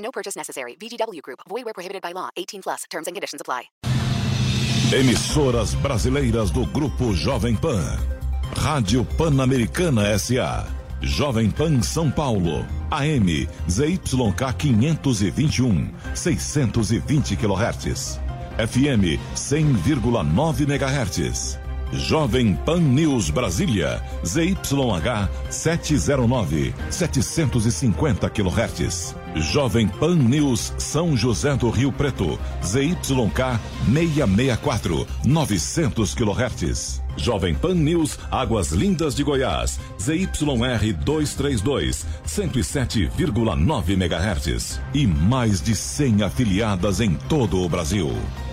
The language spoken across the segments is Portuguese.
No purchase necessary. VGW Group. Void where prohibited by law. 18 plus. Terms and conditions apply. Emissoras brasileiras do Grupo Jovem Pan. Rádio Pan-Americana S.A. Jovem Pan São Paulo. AM ZYK 521, 620 kHz. FM 100,9 MHz. Jovem Pan News Brasília, ZYH 709, 750 kHz. Jovem Pan News São José do Rio Preto, ZYK 664, 900 kHz. Jovem Pan News Águas Lindas de Goiás, ZYR 232, 107,9 MHz. E mais de 100 afiliadas em todo o Brasil.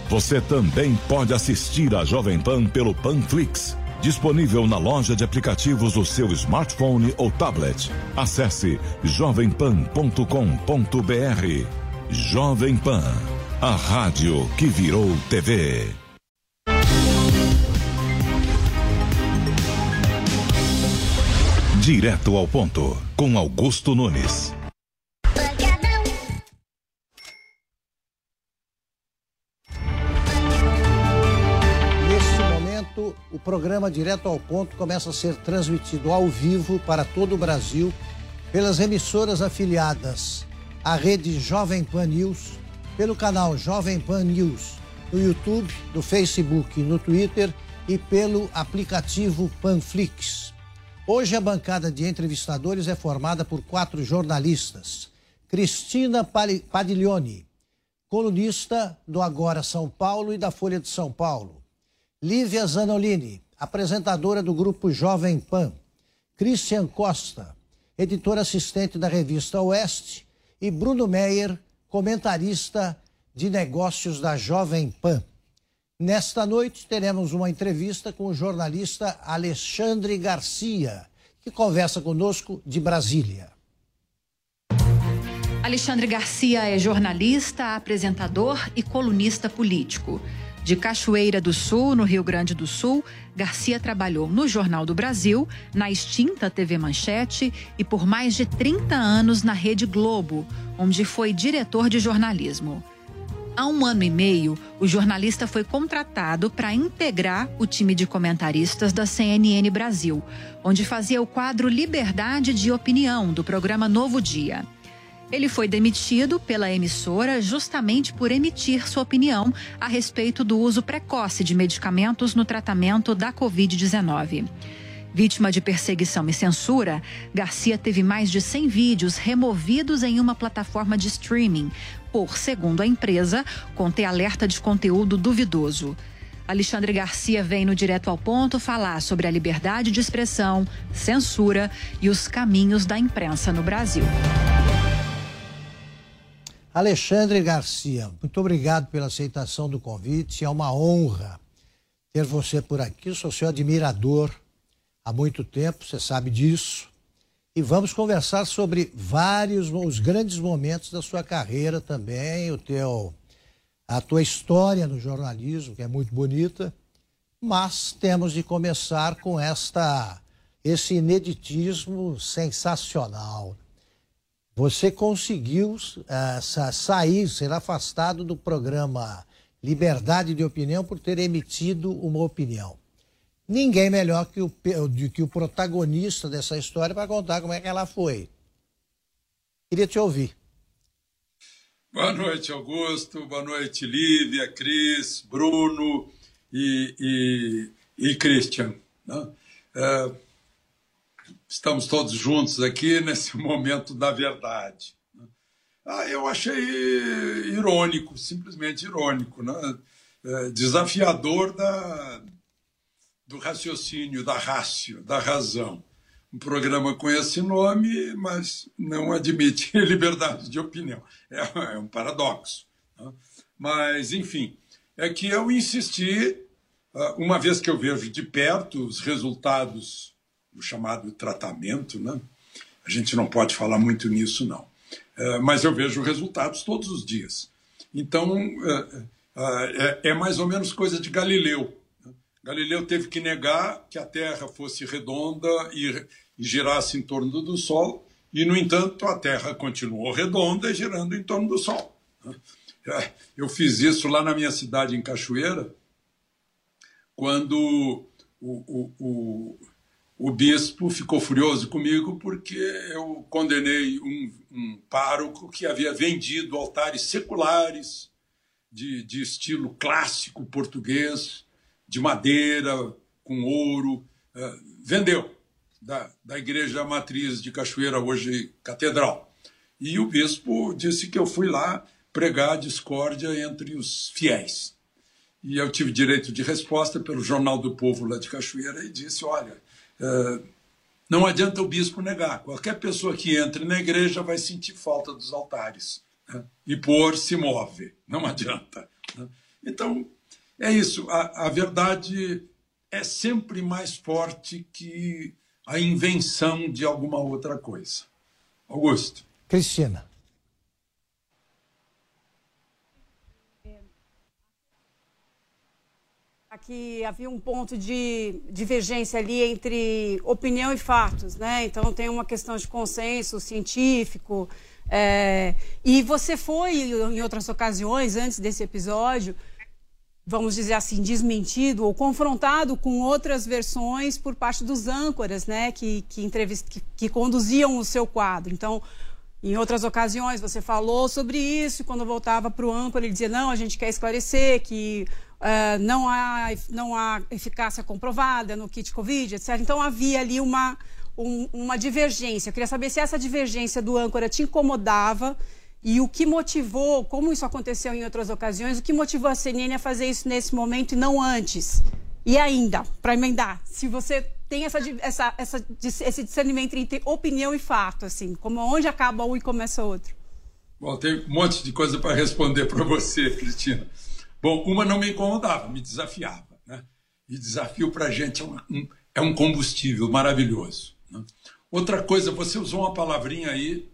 Você também pode assistir a Jovem Pan pelo Panflix, disponível na loja de aplicativos do seu smartphone ou tablet. Acesse jovempan.com.br. Jovem Pan, a rádio que virou TV. Direto ao ponto, com Augusto Nunes. O programa Direto ao Ponto começa a ser transmitido ao vivo para todo o Brasil pelas emissoras afiliadas à rede Jovem Pan News, pelo canal Jovem Pan News no YouTube, no Facebook, no Twitter e pelo aplicativo Panflix. Hoje a bancada de entrevistadores é formada por quatro jornalistas. Cristina Padiglione, colunista do Agora São Paulo e da Folha de São Paulo. Lívia Zanolini, apresentadora do grupo Jovem Pan. Christian Costa, editor assistente da revista Oeste. E Bruno Meyer, comentarista de negócios da Jovem Pan. Nesta noite teremos uma entrevista com o jornalista Alexandre Garcia, que conversa conosco de Brasília. Alexandre Garcia é jornalista, apresentador e colunista político. De Cachoeira do Sul, no Rio Grande do Sul, Garcia trabalhou no Jornal do Brasil, na extinta TV Manchete e por mais de 30 anos na Rede Globo, onde foi diretor de jornalismo. Há um ano e meio, o jornalista foi contratado para integrar o time de comentaristas da CNN Brasil, onde fazia o quadro Liberdade de Opinião do programa Novo Dia. Ele foi demitido pela emissora justamente por emitir sua opinião a respeito do uso precoce de medicamentos no tratamento da Covid-19. Vítima de perseguição e censura, Garcia teve mais de 100 vídeos removidos em uma plataforma de streaming, por, segundo a empresa, conter alerta de conteúdo duvidoso. Alexandre Garcia vem no Direto ao Ponto falar sobre a liberdade de expressão, censura e os caminhos da imprensa no Brasil. Alexandre Garcia, muito obrigado pela aceitação do convite. É uma honra ter você por aqui. Sou seu admirador há muito tempo, você sabe disso. E vamos conversar sobre vários os grandes momentos da sua carreira também, o teu a tua história no jornalismo, que é muito bonita. Mas temos de começar com esta esse ineditismo sensacional. Você conseguiu sa- sair, ser afastado do programa Liberdade de Opinião por ter emitido uma opinião. Ninguém melhor que o, que o protagonista dessa história para contar como é que ela foi. Queria te ouvir. Boa noite, Augusto. Boa noite, Lívia, Cris, Bruno e, e, e Christian. né? É, estamos todos juntos aqui nesse momento da verdade. né? Ah, eu achei irônico, simplesmente irônico, né? É, desafiador da, do raciocínio, da rácio, da razão. um programa com esse nome, mas não admite liberdade de opinião. É, é um paradoxo. Né? Mas, enfim, é que eu insisti, ah, uma vez que eu vejo de perto os resultados do chamado tratamento, né? a gente não pode falar muito nisso, não. É, mas eu vejo resultados todos os dias. Então, é, é, é mais ou menos coisa de Galileu. Né? Galileu teve que negar que a Terra fosse redonda e, e girasse em torno do Sol, e, no entanto, a Terra continuou redonda e girando em torno do Sol. Né? É, eu fiz isso lá na minha cidade, em Cachoeira, quando o, o, o, o bispo ficou furioso comigo porque eu condenei um, um pároco que havia vendido altares seculares de, de estilo clássico português, de madeira, com ouro. Uh, vendeu da, da igreja matriz de Cachoeira, hoje catedral. E o bispo disse que eu fui lá pregar a discórdia entre os fiéis. E eu tive direito de resposta pelo Jornal do Povo lá de Cachoeira e disse: olha, não adianta o bispo negar. Qualquer pessoa que entre na igreja vai sentir falta dos altares. Né? E por se move. Não adianta. Né? Então, é isso. A, a verdade é sempre mais forte que a invenção de alguma outra coisa. Augusto. Cristina. Que havia um ponto de divergência ali entre opinião e fatos, né? Então tem uma questão de consenso científico. É... E você foi em outras ocasiões antes desse episódio, vamos dizer assim, desmentido ou confrontado com outras versões por parte dos âncoras, né? Que que, entrevist... que, que conduziam o seu quadro. Então em outras ocasiões você falou sobre isso, e quando voltava para o âncora, ele dizia: não, a gente quer esclarecer que uh, não, há, não há eficácia comprovada no kit Covid, etc. Então havia ali uma, um, uma divergência. Eu queria saber se essa divergência do âncora te incomodava e o que motivou, como isso aconteceu em outras ocasiões, o que motivou a CNN a fazer isso nesse momento e não antes? E ainda, para emendar, se você tem essa, essa, essa, esse discernimento entre opinião e fato, assim, como onde acaba um e começa outro? Bom, tem um monte de coisa para responder para você, Cristina. Bom, uma não me incomodava, me desafiava. Né? E desafio para a gente é um, é um combustível maravilhoso. Né? Outra coisa, você usou uma palavrinha aí,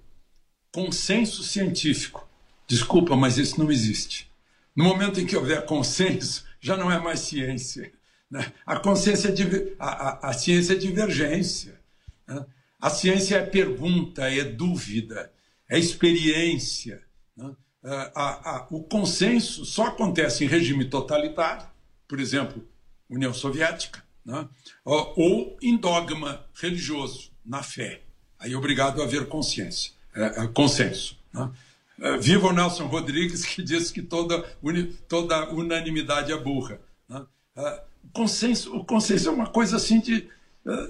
consenso científico. Desculpa, mas isso não existe. No momento em que houver consenso, já não é mais ciência. Né? A, consciência é a, a, a ciência é divergência. Né? A ciência é pergunta, é dúvida, é experiência. Né? a, a, o consenso só acontece em regime totalitário, por exemplo, União Soviética, né? ou, em dogma religioso, na fé. Aí é obrigado a haver consciência, é, é, consenso. Né? É, viva o Nelson Rodrigues, que diz que toda, uni, toda unanimidade é burra. Né? É, o, consenso, o consenso é uma coisa assim de, é,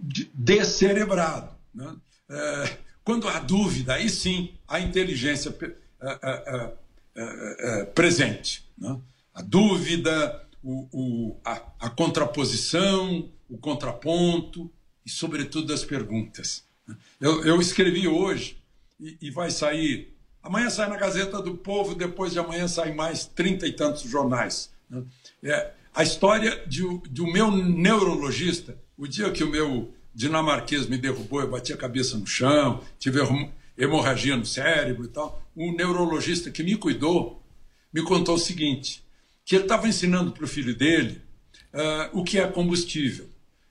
de descerebrado. Né? É, quando há dúvida, aí sim a inteligência presente. Né? A dúvida, o, o, a, a, contraposição, o contraponto e, sobretudo, as perguntas. Né? Eu, eu escrevi hoje e, e, vai sair. Amanhã sai na Gazeta do Povo, depois de amanhã sai mais trinta e tantos jornais. Né? É, a história de, do meu neurologista, o dia que o meu dinamarquês me derrubou, eu bati a cabeça no chão, tive hemorragia no cérebro e tal, um neurologista que me cuidou me contou o seguinte, que ele estava ensinando para o filho dele uh, o que é combustível,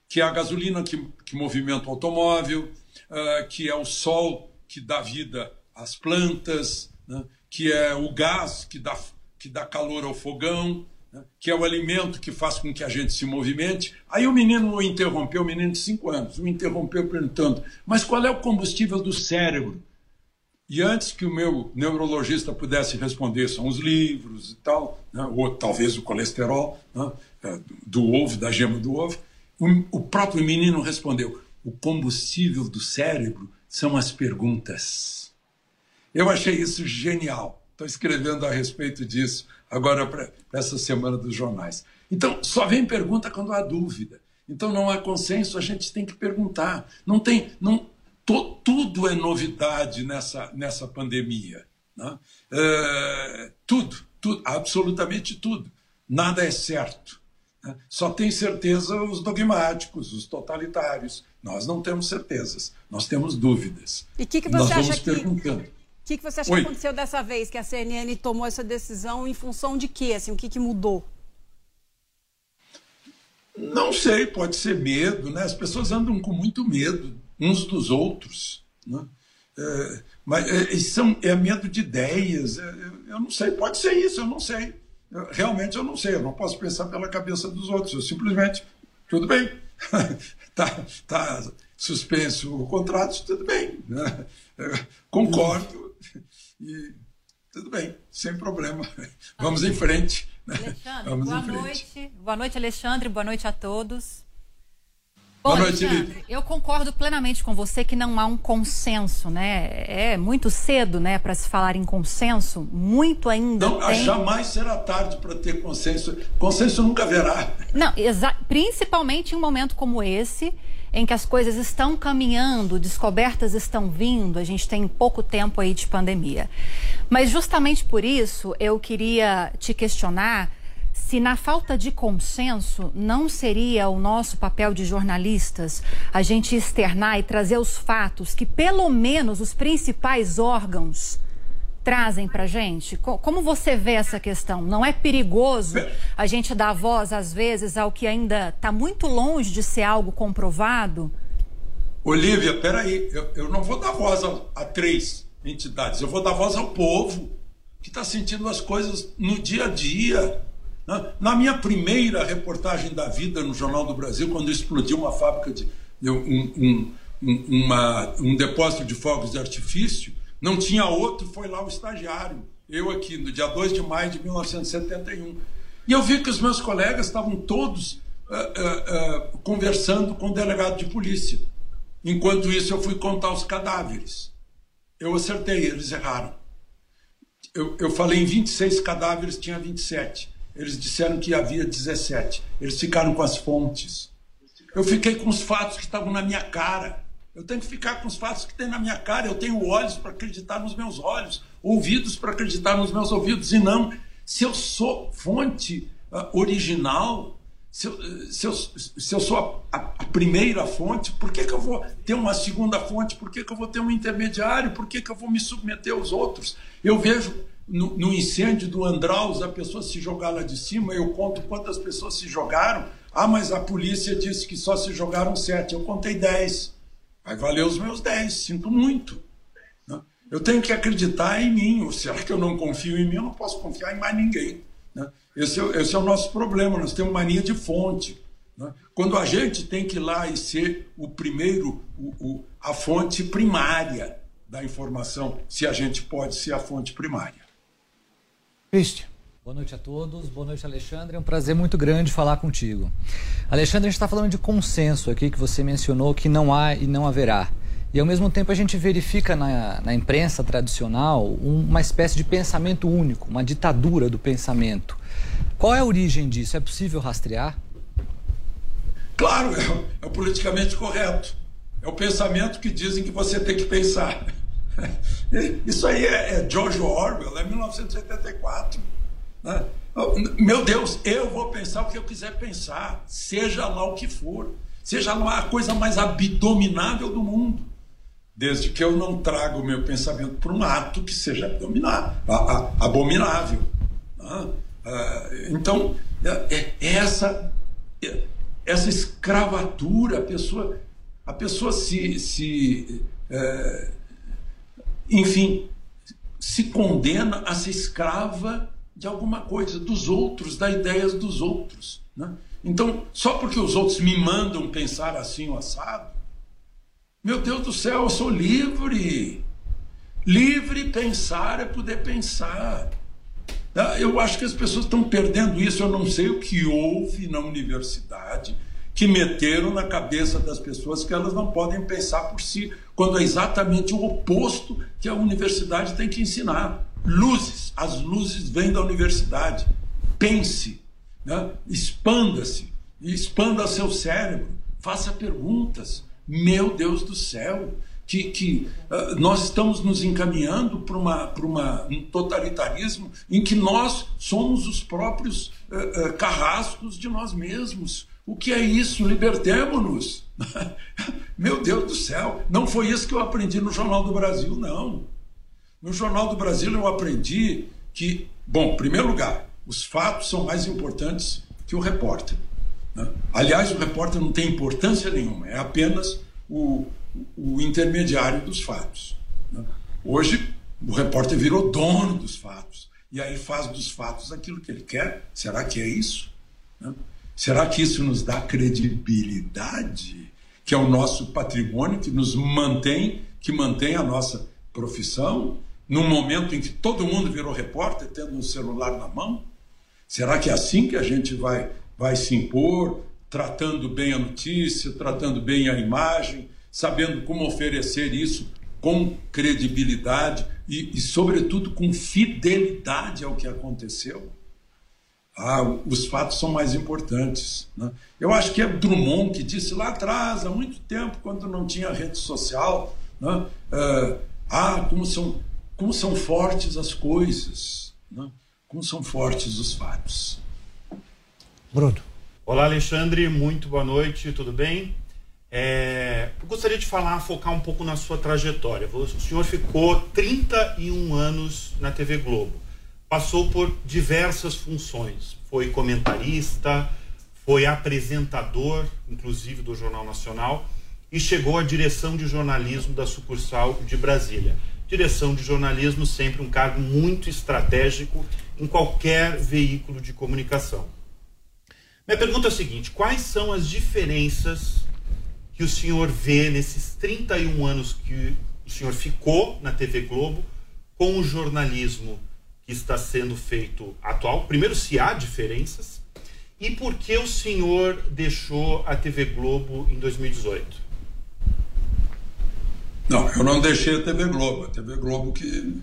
que é a gasolina que, que movimenta o automóvel, uh, que é o sol que dá vida às plantas, né? que é o gás que dá, que dá calor ao fogão, né? que é o alimento que faz com que a gente se movimente. Aí o menino o interrompeu, o menino de 5 anos, o interrompeu perguntando: mas qual é o combustível do cérebro? E antes que o meu neurologista pudesse responder, são os livros e tal, né? ou talvez o colesterol né? É, do ovo, da gema do ovo, o, próprio menino respondeu: o combustível do cérebro são as perguntas. Eu achei isso genial. Estou escrevendo a respeito disso agora para essa semana dos jornais. Então, só vem pergunta quando há dúvida. Então não há consenso, a gente tem que perguntar. Não tem, não, to, tudo é novidade nessa, nessa pandemia. Né? É, tudo, tudo, absolutamente tudo. Nada é certo. Né? Só tem certeza os dogmáticos, os totalitários. Nós não temos certezas, nós temos dúvidas. E o que, que você nós acha que... perguntando. O que, que você acha Oi. que aconteceu dessa vez que a CNN tomou essa decisão em função de quê? Assim, o que, que mudou? Não sei, pode ser medo, né? As pessoas andam com muito medo uns dos outros, né? É, mas é, são, é medo de ideias, é, eu não sei, pode ser isso, eu não sei. Eu, realmente eu não sei, eu não posso pensar pela cabeça dos outros, eu simplesmente, tudo bem, tá, tá suspenso o contrato, tudo bem, né? concordo e tudo bem, sem problema, vamos em frente. Alexandre, Vamos boa noite. Boa noite, Alexandre. Boa noite a todos. Bom, boa noite, Alexandre, eu concordo plenamente com você que não há um consenso, né? É muito cedo, né, para se falar em consenso. Muito ainda. Não, tem... jamais será tarde para ter consenso. Consenso nunca haverá. Não, principalmente em um momento como esse, em que as coisas estão caminhando, descobertas estão vindo, a gente tem pouco tempo aí de pandemia. Mas justamente por isso eu queria te questionar se na falta de consenso não seria o nosso papel de jornalistas a gente externar e trazer os fatos que pelo menos os principais órgãos trazem para gente? Como você vê essa questão? Não é perigoso a gente dar voz, às vezes, ao que ainda está muito longe de ser algo comprovado? Olivia, peraí, eu, eu não vou dar voz a, a três entidades, eu vou dar voz ao povo que está sentindo as coisas no dia a dia. Né? Na minha primeira reportagem da vida no Jornal do Brasil, quando explodiu uma fábrica de. um, um, um, uma, um depósito de fogos de artifício, não tinha outro, foi lá o estagiário. Eu aqui, no dia 2 de maio de 1971. E eu vi que os meus colegas estavam todos uh, uh, uh, conversando com o delegado de polícia. Enquanto isso, eu fui contar os cadáveres. Eu acertei, eles erraram. Eu, eu falei em 26 cadáveres, tinha 27. Eles disseram que havia 17. Eles ficaram com as fontes. Eu fiquei com os fatos que estavam na minha cara. Eu tenho que ficar com os fatos que tem na minha cara. Eu tenho olhos para acreditar nos meus olhos, ouvidos para acreditar nos meus ouvidos. E não, se eu sou fonte uh, original, se eu, se eu, se eu sou a, a, primeira fonte, por que, que eu vou ter uma segunda fonte? Por que, que eu vou ter um intermediário? Por que, que eu vou me submeter aos outros? Eu vejo no, no incêndio do Andraus a pessoa se jogar lá de cima, eu conto quantas pessoas se jogaram. Ah, mas a polícia disse que só se jogaram sete. Eu contei dez. Vai valer os meus 10, sinto muito. Né? Eu tenho que acreditar em mim. Ou será que eu não confio em mim? Eu não posso confiar em mais ninguém. Né? Esse, é, esse, é, o nosso problema. Nós temos mania de fonte. Né? Quando a gente tem que ir lá e ser o primeiro, o, o, a fonte primária da informação, se a gente pode ser a fonte primária. Cristian. Boa noite a todos, boa noite Alexandre, é um prazer muito grande falar contigo. Alexandre, a gente está falando de consenso aqui que você mencionou que não há e não haverá. E ao mesmo tempo a gente verifica na, na imprensa tradicional uma espécie de pensamento único, uma ditadura do pensamento. Qual é a origem disso? É possível rastrear? Claro, é, é o politicamente correto. É o pensamento que dizem que você tem que pensar. Isso aí é, é George Orwell, é 1984. Né? Meu Deus, eu vou pensar o que eu quiser pensar, seja lá o que for, seja lá a coisa mais abdominável do mundo, desde que eu não traga o meu pensamento para um ato que seja abominável. Né? Ah, então, é, é essa, é, essa escravatura, a pessoa, a pessoa se, se é, enfim, se condena a ser escrava de alguma coisa, dos outros, das ideias dos outros. Né? Então, só porque os outros me mandam pensar assim o assado, meu Deus do céu, eu sou livre. Livre pensar é poder pensar. Tá? Eu acho que as pessoas estão perdendo isso. Eu não sei o que houve na universidade que meteram na cabeça das pessoas que elas não podem pensar por si, quando é exatamente o oposto que a universidade tem que ensinar luzes, as luzes vêm da universidade. Pense, né? expanda-se, expanda seu cérebro, faça perguntas. Meu Deus do céu, que, que uh, nós estamos nos encaminhando para uma, uma, um totalitarismo em que nós somos os próprios uh, uh, carrascos de nós mesmos. O que é isso? Libertemo-nos. Meu Deus do céu, não foi isso que eu aprendi no Jornal do Brasil, não. No Jornal do Brasil eu aprendi que, bom, em primeiro lugar, os fatos são mais importantes que o repórter. Né? Aliás, o repórter não tem importância nenhuma, é apenas o, o intermediário dos fatos. Né? Hoje, o repórter virou dono dos fatos e aí faz dos fatos aquilo que ele quer. Será que é isso? Né? Será que isso nos dá credibilidade, que é o nosso patrimônio que nos mantém, que mantém a nossa profissão, num momento em que todo mundo virou repórter, tendo um celular na mão? Será que é assim que a gente vai, vai se impor, tratando bem a notícia, tratando bem a imagem, sabendo como oferecer isso com credibilidade e, e sobretudo, com fidelidade ao que aconteceu? Ah, os fatos são mais importantes. Né? Eu acho que é Drummond que disse lá atrás, há muito tempo, quando não tinha rede social, né? ah, ah como, são, como são fortes as coisas, né? como são fortes os fatos. Bruno. Olá, Alexandre, muito boa noite, tudo bem? É, eu gostaria de falar, focar um pouco na sua trajetória. O senhor ficou 31 anos na TV Globo, passou por diversas funções, foi comentarista, foi apresentador, inclusive do Jornal Nacional, e chegou à direção de jornalismo da sucursal de Brasília. Direção de jornalismo sempre um cargo muito estratégico em qualquer veículo de comunicação. Minha pergunta é a seguinte: quais são as diferenças que o senhor vê nesses 31 anos que o senhor ficou na TV Globo com o jornalismo que está sendo feito atual? Primeiro, se há diferenças e por que o senhor deixou a TV Globo em 2018? Não, eu não deixei a TV Globo. A TV Globo que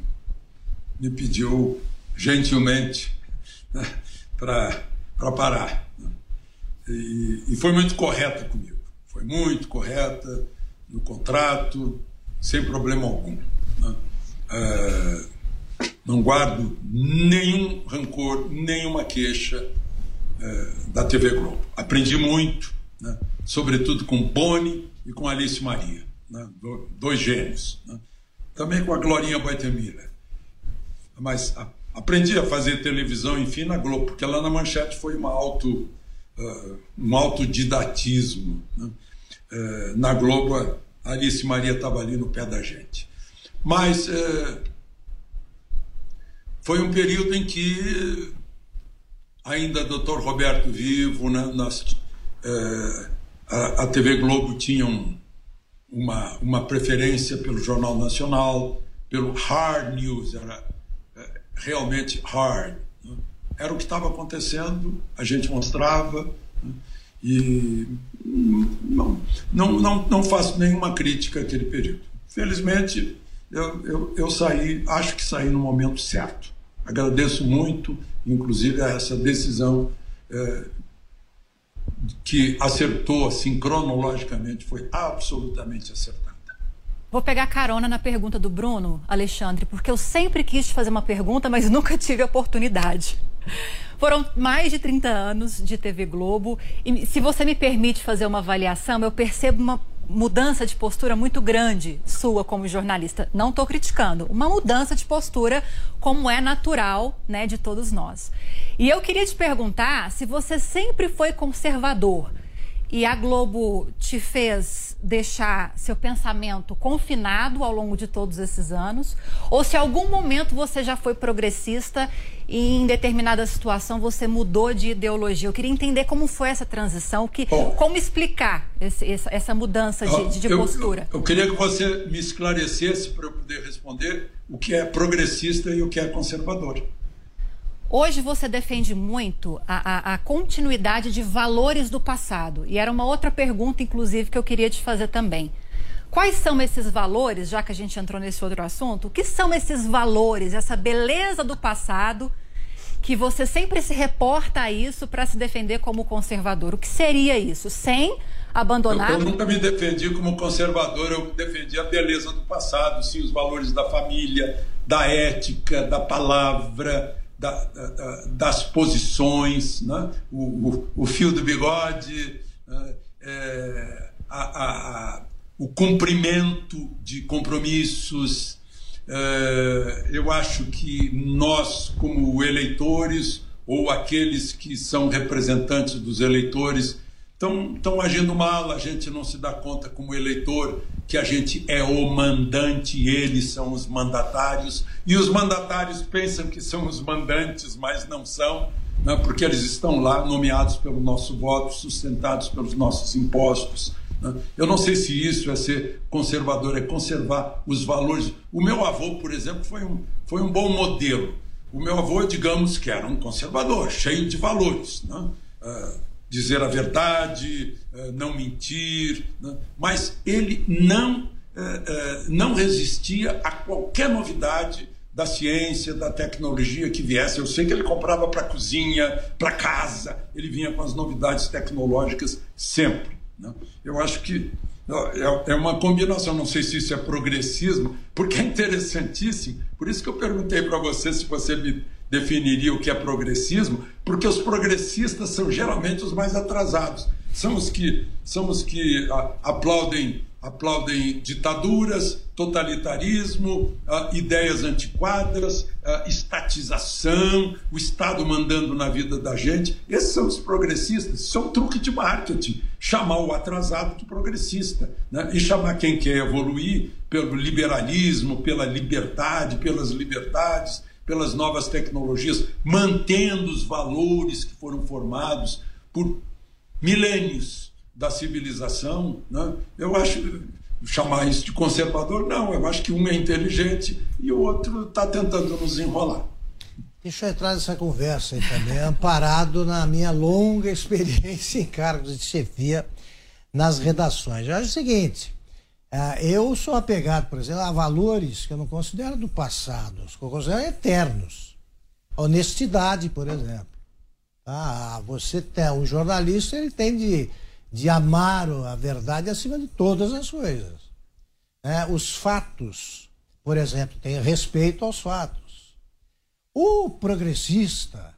me pediu gentilmente né, para parar. Né? E, e foi muito correta comigo foi muito correta no contrato, sem problema algum. Né? É, não guardo nenhum rancor, nenhuma queixa é, da TV Globo. Aprendi muito, né? sobretudo com Boni e com Alice Maria, né? dois gênios. Né? Também com a Glorinha Boitemila. Mas a, aprendi a fazer televisão, enfim, na Globo, porque lá na Manchete foi uma auto, uh, um autodidatismo. Né? Eh, na Globo, a Alice Maria estava ali no pé da gente. Mas é, foi um período em que ainda Dr. Roberto vivo, né, nós, é, a, a, TV Globo tinha um, uma, uma preferência pelo Jornal Nacional, pelo hard news, era é, realmente hard. Né? Era o que estava acontecendo, a gente mostrava. Né? E não, não, não, não faço nenhuma crítica àquele período. Felizmente, eu, eu, eu saí, acho que saí no momento certo. Agradeço muito, inclusive, a essa decisão é, que acertou, assim, cronologicamente, foi absolutamente acertada. Vou pegar carona na pergunta do Bruno, Alexandre, porque eu sempre quis fazer uma pergunta, mas nunca tive a oportunidade. Foram mais de 30 anos de TV Globo. E se você me permite fazer uma avaliação, eu percebo uma mudança de postura muito grande sua como jornalista. Não estou criticando, uma mudança de postura como é natural, né, de todos nós. E eu queria te perguntar se você sempre foi conservador e a Globo te fez deixar seu pensamento confinado ao longo de todos esses anos, ou se em algum momento você já foi progressista e em determinada situação você mudou de ideologia. Eu queria entender como foi essa transição, que, Bom, como explicar esse, essa mudança de, de eu, postura. Eu, eu, queria que você me esclarecesse para eu poder responder o que é progressista e o que é conservador. Hoje você defende muito a, a, a, continuidade de valores do passado. E era uma outra pergunta, inclusive, que eu queria te fazer também. Quais são esses valores, já que a gente entrou nesse outro assunto? O que são esses valores, essa beleza do passado que você sempre se reporta a isso para se defender como conservador. O que seria isso? Sem abandonar. Eu, eu, nunca me defendi como conservador, eu defendi a beleza do passado, sim, os valores da família, da ética, da palavra, da, da, das posições, né? o, o, o, fio do bigode, né? é, a, a, a, o cumprimento de compromissos. É, eu acho que nós, como eleitores, ou aqueles que são representantes dos eleitores, estão agindo mal, a gente não se dá conta como eleitor que a gente é o mandante eles são os mandatários, e os mandatários pensam que são os mandantes, mas não são, né, porque eles estão lá nomeados pelo nosso voto, sustentados pelos nossos impostos. Né. Eu não sei se isso é ser conservador, é conservar os valores. O meu avô, por exemplo, foi um, foi um bom modelo. O meu avô, digamos que era um conservador, cheio de valores. Né? Uh, dizer a verdade, eh, não mentir, né? mas ele não, eh, não resistia a qualquer novidade da ciência, da tecnologia que viesse. Eu sei que ele comprava para cozinha, para casa, ele vinha com as novidades tecnológicas sempre. Né? Eu acho que é, é uma combinação, não sei se isso é progressismo, porque é interessantíssimo. Por isso que eu perguntei para você se você me definiria o que é progressismo, porque os progressistas são geralmente os mais atrasados. São os que, são os que a, aplaudem, aplaudem ditaduras, totalitarismo, a, ideias antiquadas, a, estatização, o Estado mandando na vida da gente. Esses são os progressistas. Isso é um truque de marketing. Chamar o atrasado de progressista. Né? E chamar quem quer evoluir pelo liberalismo, pela liberdade, pelas liberdades pelas novas tecnologias, mantendo os valores que foram formados por milênios da civilização. Né? Eu acho chamar isso de conservador, não. Eu acho que um é inteligente e o outro está tentando nos enrolar. Deixa eu entrar nessa conversa aí também, amparado na minha longa experiência em cargos de chefia nas redações. Eu acho o seguinte: é, eu sou apegado, por exemplo, a valores que eu não considero do passado, que eu considero eternos. Honestidade, por exemplo. Ah, você tem um jornalista, ele tem de, de amar a verdade acima de todas as coisas. É, os fatos, por exemplo, tem respeito aos fatos. O progressista,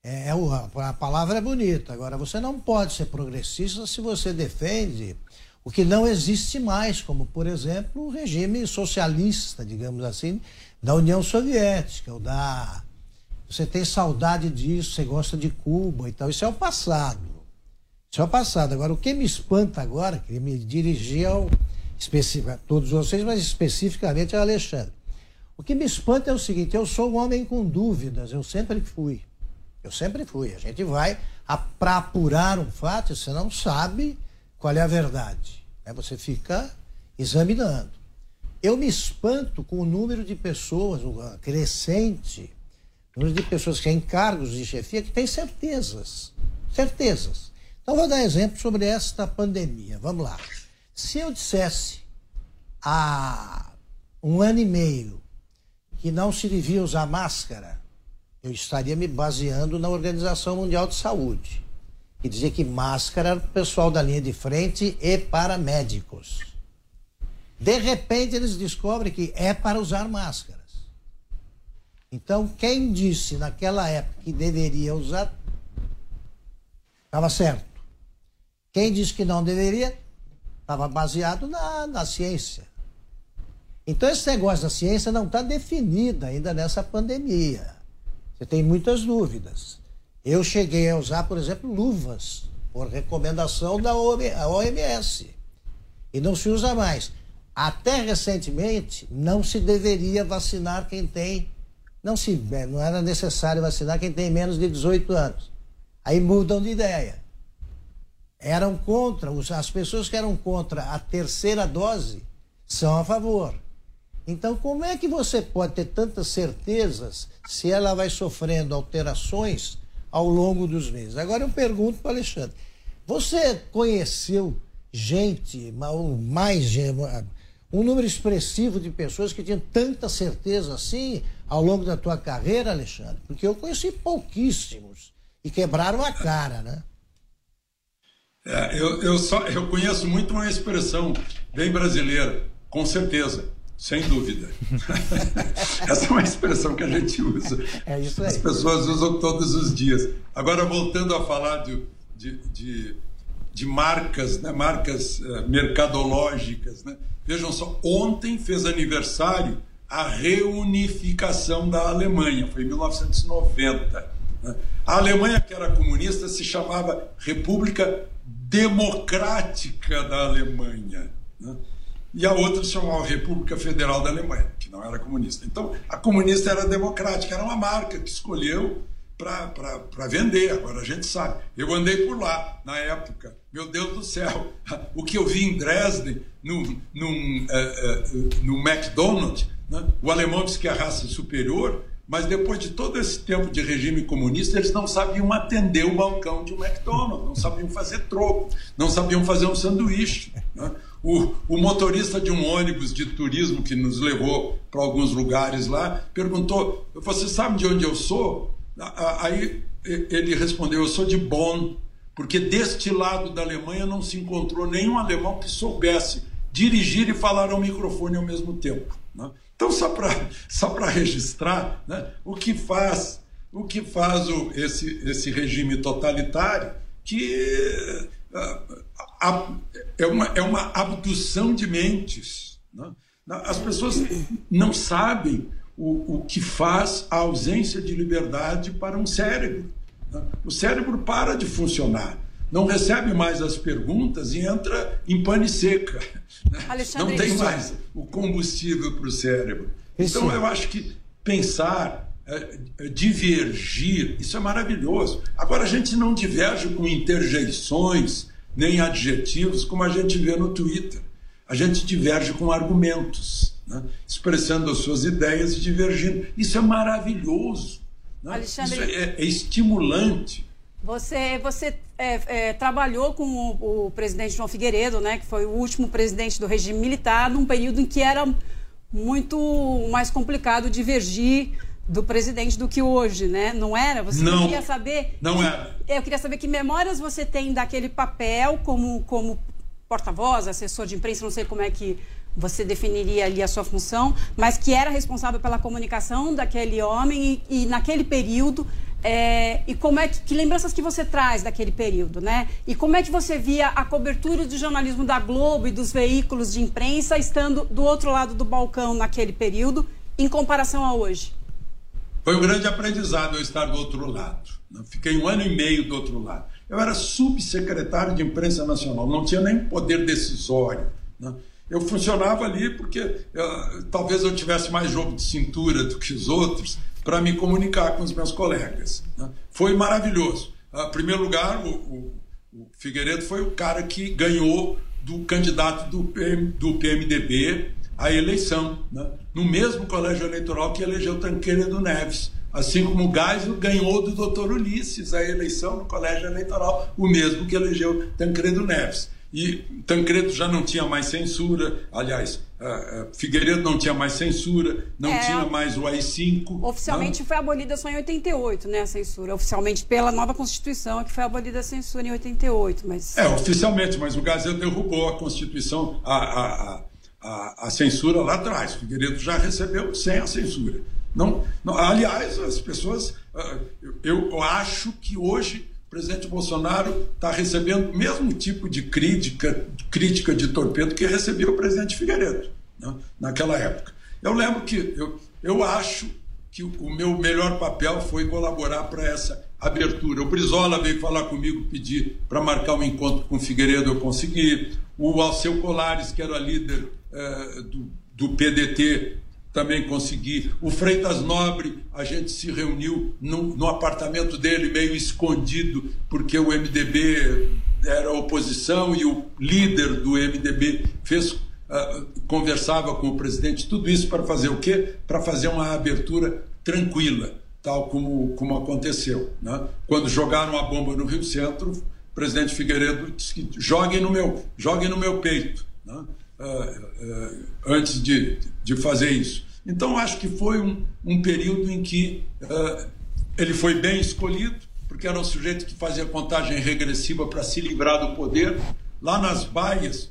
é, é a palavra é bonita. Agora, você não pode ser progressista se você defende o que não existe mais, como, por exemplo, o regime socialista, digamos assim, da União Soviética, ou da. Você tem saudade disso, você gosta de Cuba e tal. Isso é o passado. Isso é o passado. Agora, o que me espanta agora, que me dirigia ao, a todos vocês, mas especificamente ao Alexandre. O que me espanta é o seguinte: eu sou um homem com dúvidas, eu sempre fui. Eu sempre fui. A gente vai para apurar um fato, você não sabe qual é a verdade. Né? Você fica examinando. Eu me espanto com o número de pessoas, o crescente, número de pessoas que têm cargos de chefia que têm certezas. Certezas. Então, vou dar exemplo sobre esta pandemia. Vamos lá. Se eu dissesse há um ano e meio que não se devia usar máscara, eu estaria me baseando na Organização Mundial de Saúde que dizia que máscara era para o pessoal da linha de frente e para médicos. De repente eles descobrem que é para usar máscaras. Então quem disse naquela época que deveria usar, estava certo. Quem disse que não deveria, estava baseado na, na ciência. Então esse negócio da ciência não está definido ainda nessa pandemia. Você tem muitas dúvidas. Eu cheguei a usar, por exemplo, luvas, por recomendação da OMS. E não se usa mais. Até recentemente, não se deveria vacinar quem tem. Não, se, não era necessário vacinar quem tem menos de 18 anos. Aí mudam de ideia. Eram contra, as pessoas que eram contra a terceira dose são a favor. Então, como é que você pode ter tantas certezas se ela vai sofrendo alterações ao longo dos meses. Agora eu pergunto para Alexandre: você conheceu gente, mais um número expressivo de pessoas que tinham tanta certeza assim ao longo da tua carreira, Alexandre? Porque eu conheci pouquíssimos e quebraram a cara, né? É, eu, eu, só, eu conheço muito uma expressão bem brasileira, com certeza, sem dúvida. Essa é uma expressão que a gente usa. É isso aí. As pessoas usam todos os dias. Agora, voltando a falar de, de, de, de marcas, né? marcas uh, mercadológicas, né? vejam só, ontem fez aniversário a reunificação da Alemanha, foi em 1990. Né? A Alemanha, que era comunista, se chamava República Democrática da Alemanha. Né? E a outra se chamava República Federal da Alemanha, que não era comunista. Então, a comunista era democrática, era uma marca que escolheu para vender. Agora a gente sabe. Eu andei por lá na época. Meu Deus do céu, o que eu vi em Dresden, num, num, uh, uh, no McDonald's, né? o alemão diz que é a raça superior, mas depois de todo esse tempo de regime comunista, eles não sabiam atender o balcão de um McDonald's, não sabiam fazer troco, não sabiam fazer um sanduíche. Né? O, o, motorista de um ônibus de turismo que nos levou para alguns lugares lá perguntou: Você sabe de onde eu sou? Aí ele respondeu: Eu sou de Bonn, porque deste lado da Alemanha não se encontrou nenhum alemão que soubesse dirigir e falar ao microfone ao mesmo tempo. Né? Então, só para só registrar né, o que faz, o que faz o, esse, esse regime totalitário, que uh, a, é, uma, é uma abdução de mentes. Né? As pessoas não sabem o, o que faz a ausência de liberdade para um cérebro. Né? O cérebro para de funcionar não recebe mais as perguntas e entra em pane seca. Né? não tem mais o combustível para o cérebro. Então, eu acho que pensar, é, é, divergir, isso é maravilhoso. Agora, a gente não diverge com interjeições nem adjetivos, como a gente vê no Twitter. A gente diverge com argumentos, né? expressando as suas ideias e divergindo. Isso é maravilhoso. Né? Alexandre... Isso é, é estimulante. Você, você é, é, trabalhou com o, o, presidente João Figueiredo, né, que foi o último presidente do regime militar, num período em que era muito mais complicado divergir do presidente do que hoje, né? Não era? Você não, queria saber? Não era. Eu queria saber que memórias você tem daquele papel como, como porta-voz, assessor de imprensa, não sei como é que você definiria ali a sua função, mas que era responsável pela comunicação daquele homem e, e naquele período é, e como é que, que, lembranças que você traz daquele período, né? E como é que você via a cobertura do jornalismo da Globo e dos veículos de imprensa estando do outro lado do balcão naquele período, em comparação a hoje? Foi um grande aprendizado eu estar do outro lado. Né? Fiquei um ano e meio do outro lado. Eu era subsecretário de imprensa nacional, não tinha nem poder decisório. Né? Eu funcionava ali porque eu, talvez eu tivesse mais jogo de cintura do que os outros, para me comunicar com os meus colegas. Né? Foi maravilhoso. Em primeiro lugar, o, o, o, Figueiredo foi o cara que ganhou do candidato do, PM, do PMDB a eleição, né? no mesmo colégio eleitoral que elegeu Tancredo Neves. Assim como o Geisel ganhou do doutor Ulisses a eleição no colégio eleitoral, o mesmo que elegeu Tancredo Neves. E Tancredo já não tinha mais censura, aliás, uh, uh, Figueiredo não tinha mais censura, não é, tinha mais o AI-5. Oficialmente não? foi abolida só em 88, né, a censura. Oficialmente pela nova Constituição é que foi abolida a censura em 88, mas... É, oficialmente, mas o Gazeta derrubou a Constituição, a, a, a, a, censura lá atrás. Figueiredo já recebeu sem a censura. Não, não aliás, as pessoas... Uh, eu, eu acho que hoje presidente Bolsonaro está recebendo o mesmo tipo de crítica, crítica de torpedo que recebia o presidente Figueiredo né, naquela época. Eu lembro que eu, eu acho que o meu melhor papel foi colaborar para essa abertura. O Brizola veio falar comigo, pedir para marcar um encontro com o Figueiredo, eu consegui. O Alceu Colares, que era líder eh, do, do PDT, também consegui. O Freitas Nobre, a gente se reuniu no, no apartamento dele, meio escondido, porque o MDB era oposição e o líder do MDB fez uh, conversava com o presidente, tudo isso para fazer o quê? Para fazer uma abertura tranquila, tal como, como aconteceu. Né? Quando jogaram a bomba no Rio Centro, o presidente Figueiredo disse joguem no meu, joguem no meu peito. Né? Uh, antes de, de fazer isso. Então, acho que foi um, um período em que ele foi bem escolhido, porque era um sujeito que fazia contagem regressiva para se livrar do poder. Lá nas baias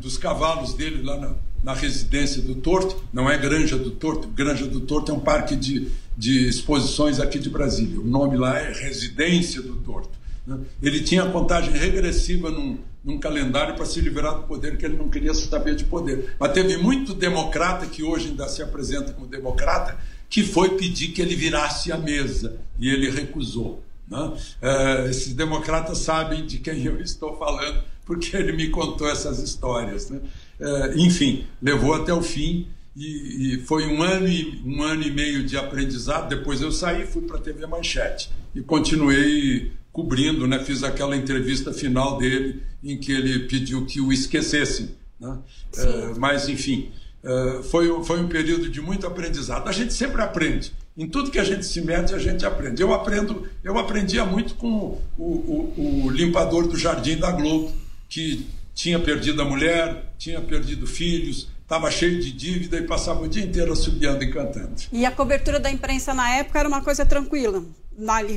dos cavalos dele, lá na, na residência do Torto, não é Granja do Torto, Granja do Torto é um parque de, de exposições aqui de Brasília. O nome lá é Residência do Torto. Né? Ele tinha contagem regressiva num, num calendário para se livrar do poder, que ele não queria saber de poder. Mas teve muito democrata, que hoje ainda se apresenta como democrata, que foi pedir que ele virasse a mesa, e ele recusou. Né? É, esses democratas sabem de quem eu estou falando, porque ele me contou essas histórias. Né? É, enfim, levou até o fim e, e, foi um ano e um ano e meio de aprendizado. Depois eu saí, fui para a TV Manchete e continuei cobrindo, né? Fiz aquela entrevista final dele em que ele pediu que o esquecessem, né? É, mas enfim, é, foi foi um período de muito aprendizado. A gente sempre aprende. Em tudo que a gente se mete, a gente aprende. Eu aprendo, eu aprendia muito com o, o, o limpador do Jardim da Globo, que tinha perdido a mulher, tinha perdido filhos, estava cheio de dívida e passava o dia inteiro assobiando e cantando. E a cobertura da imprensa na época era uma coisa tranquila?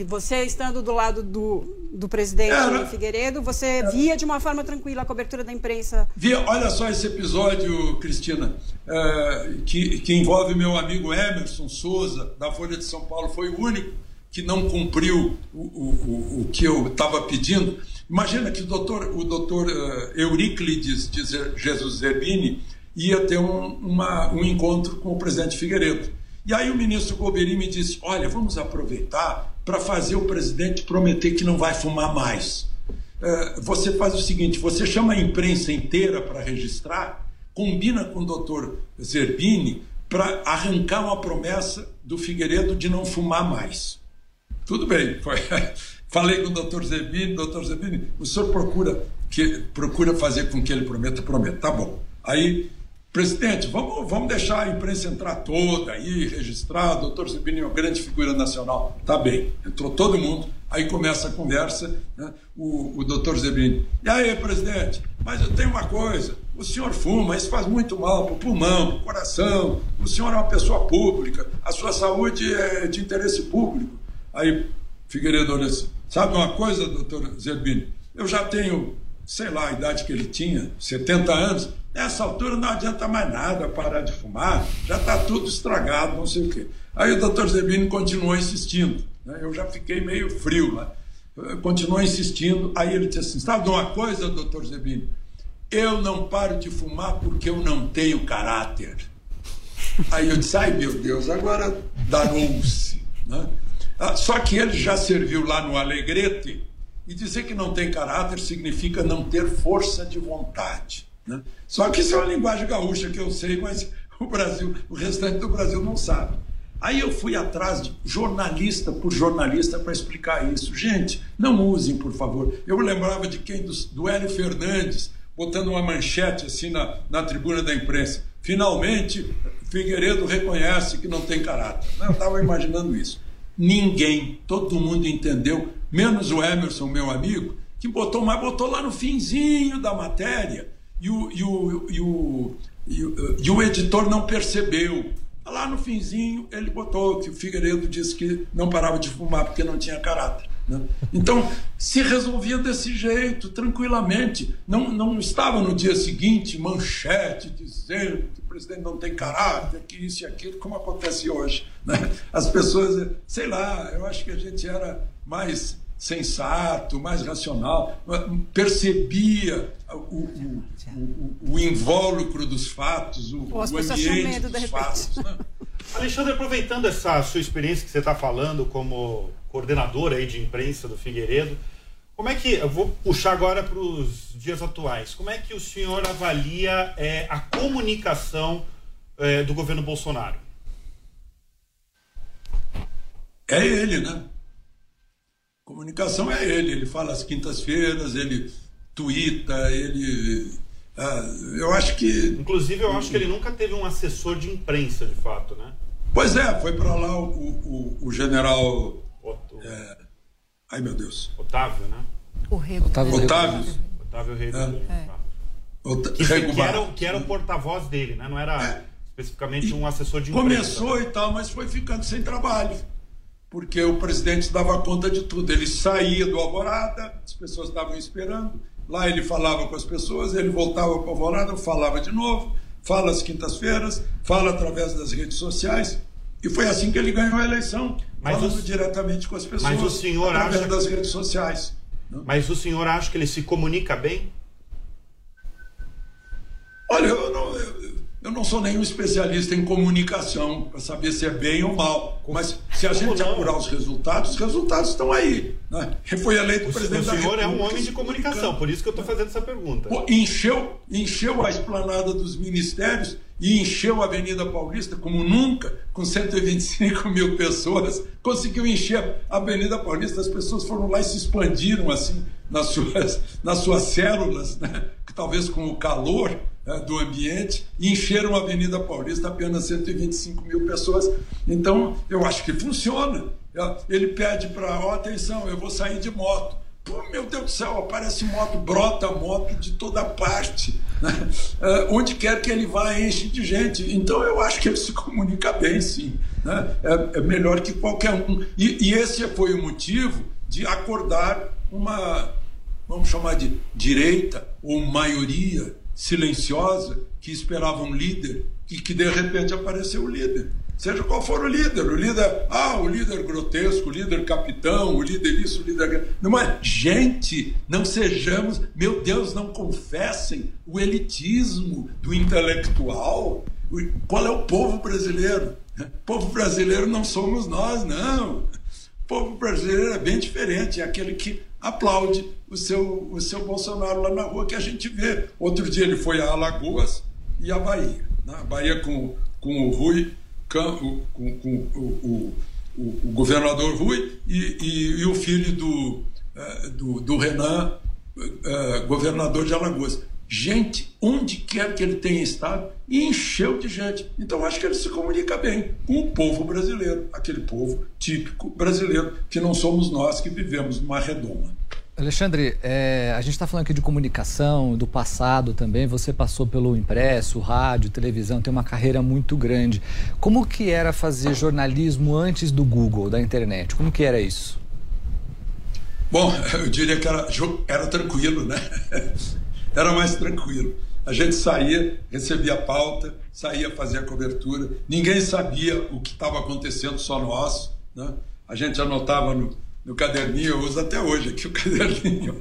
Você estando do lado do, do presidente era, Figueiredo, você era. via de uma forma tranquila a cobertura da imprensa? Via, olha só esse episódio, Cristina, é, que, que envolve meu amigo Emerson Souza, da Folha de São Paulo, foi o único que não cumpriu o, o, o que eu estava pedindo. Imagina que o doutor, o doutor uh, Euríclides de Jesus Zerbini ia ter um, uma, um encontro com o presidente Figueiredo. E aí o ministro Golbery me disse: Olha, vamos aproveitar para fazer o presidente prometer que não vai fumar mais. Uh, você faz o seguinte: você chama a imprensa inteira para registrar, combina com o doutor Zerbini para arrancar uma promessa do Figueiredo de não fumar mais. Tudo bem, foi. Falei com o doutor Zebini, doutor Zebini, o senhor procura, que, procura fazer com que ele prometa, prometa. Tá bom. Aí, presidente, vamos, vamos deixar a imprensa entrar toda aí, registrar, o doutor Zebini é uma grande figura nacional. Tá bem, entrou todo mundo, aí começa a conversa, né? o, o doutor Zebini, e aí, presidente, mas eu tenho uma coisa, o senhor fuma, isso faz muito mal para o pulmão, para o coração, o senhor é uma pessoa pública, a sua saúde é de interesse público. Aí Figueiredo olha assim, Sabe uma coisa, doutor Zerbini? Eu já tenho, sei lá, a idade que ele tinha, 70 anos. Nessa altura não adianta mais nada parar de fumar, já está tudo estragado, não sei o quê. Aí o doutor Zerbini continuou insistindo. Né? Eu já fiquei meio frio lá. Continuou insistindo. Aí ele disse assim: Sabe de uma coisa, doutor Zerbini? Eu não paro de fumar porque eu não tenho caráter. Aí eu disse: Ai meu Deus, agora danou-se. Né? Ah, só que ele já serviu lá no Alegrete e dizer que não tem caráter significa não ter força de vontade. Né? Só que isso é uma linguagem gaúcha que eu sei, mas o Brasil, o restante do Brasil não sabe. Aí eu fui atrás de jornalista por jornalista para explicar isso. Gente, não usem, por favor. Eu lembrava de quem? Do, do Hélio Fernandes, botando uma manchete assim na, na tribuna da imprensa. Finalmente, Figueiredo reconhece que não tem caráter. Eu estava imaginando isso. Ninguém, todo mundo entendeu, menos o Emerson, meu amigo, que botou, mas botou lá no finzinho da matéria e o, e o, e o, e o, e o editor não percebeu. Lá no finzinho ele botou que o Figueiredo disse que não parava de fumar porque não tinha caráter. Né? Então, se resolvia desse jeito, tranquilamente. Não, não estava no dia seguinte manchete dizendo que o presidente não tem caráter, que isso e aquilo, como acontece hoje. Né? As pessoas, sei lá, eu acho que a gente era mais sensato, mais racional, percebia o, o, o, o invólucro dos fatos, o, o ambiente dos fatos. Né? Alexandre, aproveitando essa sua experiência que você está falando como coordenador aí de imprensa do Figueiredo, como é que, eu vou puxar agora para os dias atuais, como é que o senhor avalia é, a comunicação é, do governo Bolsonaro? É ele, né? Comunicação é ele. Ele fala às quintas-feiras, ele tuita, ele. Ah, eu acho que. Inclusive, eu acho que ele nunca teve um assessor de imprensa, de fato, né? Pois é, foi para lá o, o, o general. Otto. É... Ai, meu Deus. Otávio, né? O rei Otávio. Otávio. Otávio Rei do é. é. que, que, era, que era o porta-voz dele, né? Não era é. especificamente um assessor de imprensa. Começou e tal, mas foi ficando sem trabalho. Porque o presidente dava conta de tudo. Ele saía do Alvorada, as pessoas estavam esperando. Lá ele falava com as pessoas, ele voltava para o Alvorada, falava de novo, fala às quintas-feiras, fala através das redes sociais. E foi assim que ele ganhou a eleição, mas falando o... diretamente com as pessoas mas o senhor acha... das redes sociais. Mas o senhor acha que ele se comunica bem? Olha, eu não, eu, eu não sou nenhum especialista em comunicação para saber se é bem ou mal. Mas se a gente apurar os resultados, os resultados estão aí. Né? Foi eleito o presidente da República. O senhor é um homem de comunicação, por isso que eu estou fazendo essa pergunta. Encheu, encheu a esplanada dos ministérios e encheu a Avenida Paulista como nunca, com 125 mil pessoas. Conseguiu encher a Avenida Paulista, as pessoas foram lá e se expandiram assim nas suas, nas suas células, né? que talvez com o calor né, do ambiente, e encheram a Avenida Paulista apenas 125 mil pessoas. Então, eu acho que funciona. Ele pede para, ó, oh, atenção, eu vou sair de moto. Pô, meu Deus do céu, aparece moto, brota moto de toda parte. Né? É, onde quer que ele vá, enche de gente. Então eu acho que ele se comunica bem, sim. Né? É, é, melhor que qualquer um. E, e, esse foi o motivo de acordar uma, vamos chamar de direita ou maioria silenciosa que esperava um líder e que de repente apareceu o líder. Seja qual for o líder, o líder, ah, o líder grotesco, o líder capitão, o líder isso, o líder. Não é? Gente, não sejamos, meu Deus, não confessem o elitismo do intelectual. Qual é o povo brasileiro? O povo brasileiro não somos nós, não. O povo brasileiro é bem diferente, é aquele que aplaude o seu, o seu Bolsonaro lá na rua que a gente vê. Outro dia ele foi a Alagoas e a Bahia. Né? A Bahia com, com o Rui o, o, o, o, governador Rui e, e, e o filho do, uh, do, do, Renan, uh, governador de Alagoas. Gente, onde quer que ele tenha estado, encheu de gente. Então acho que ele se comunica bem com o povo brasileiro, aquele povo típico brasileiro, que não somos nós que vivemos numa redoma. Alexandre, é, a gente está falando aqui de comunicação, do passado também. Você passou pelo impresso, rádio, televisão, tem uma carreira muito grande. Como que era fazer jornalismo antes do Google, da internet? Como que era isso? Bom, eu diria que era, era tranquilo, né? Era mais tranquilo. A gente saía, recebia a pauta, saía fazer a cobertura. Ninguém sabia o que estava acontecendo, só nós. Né? A gente anotava no, no caderninho, eu uso até hoje aqui o caderninho.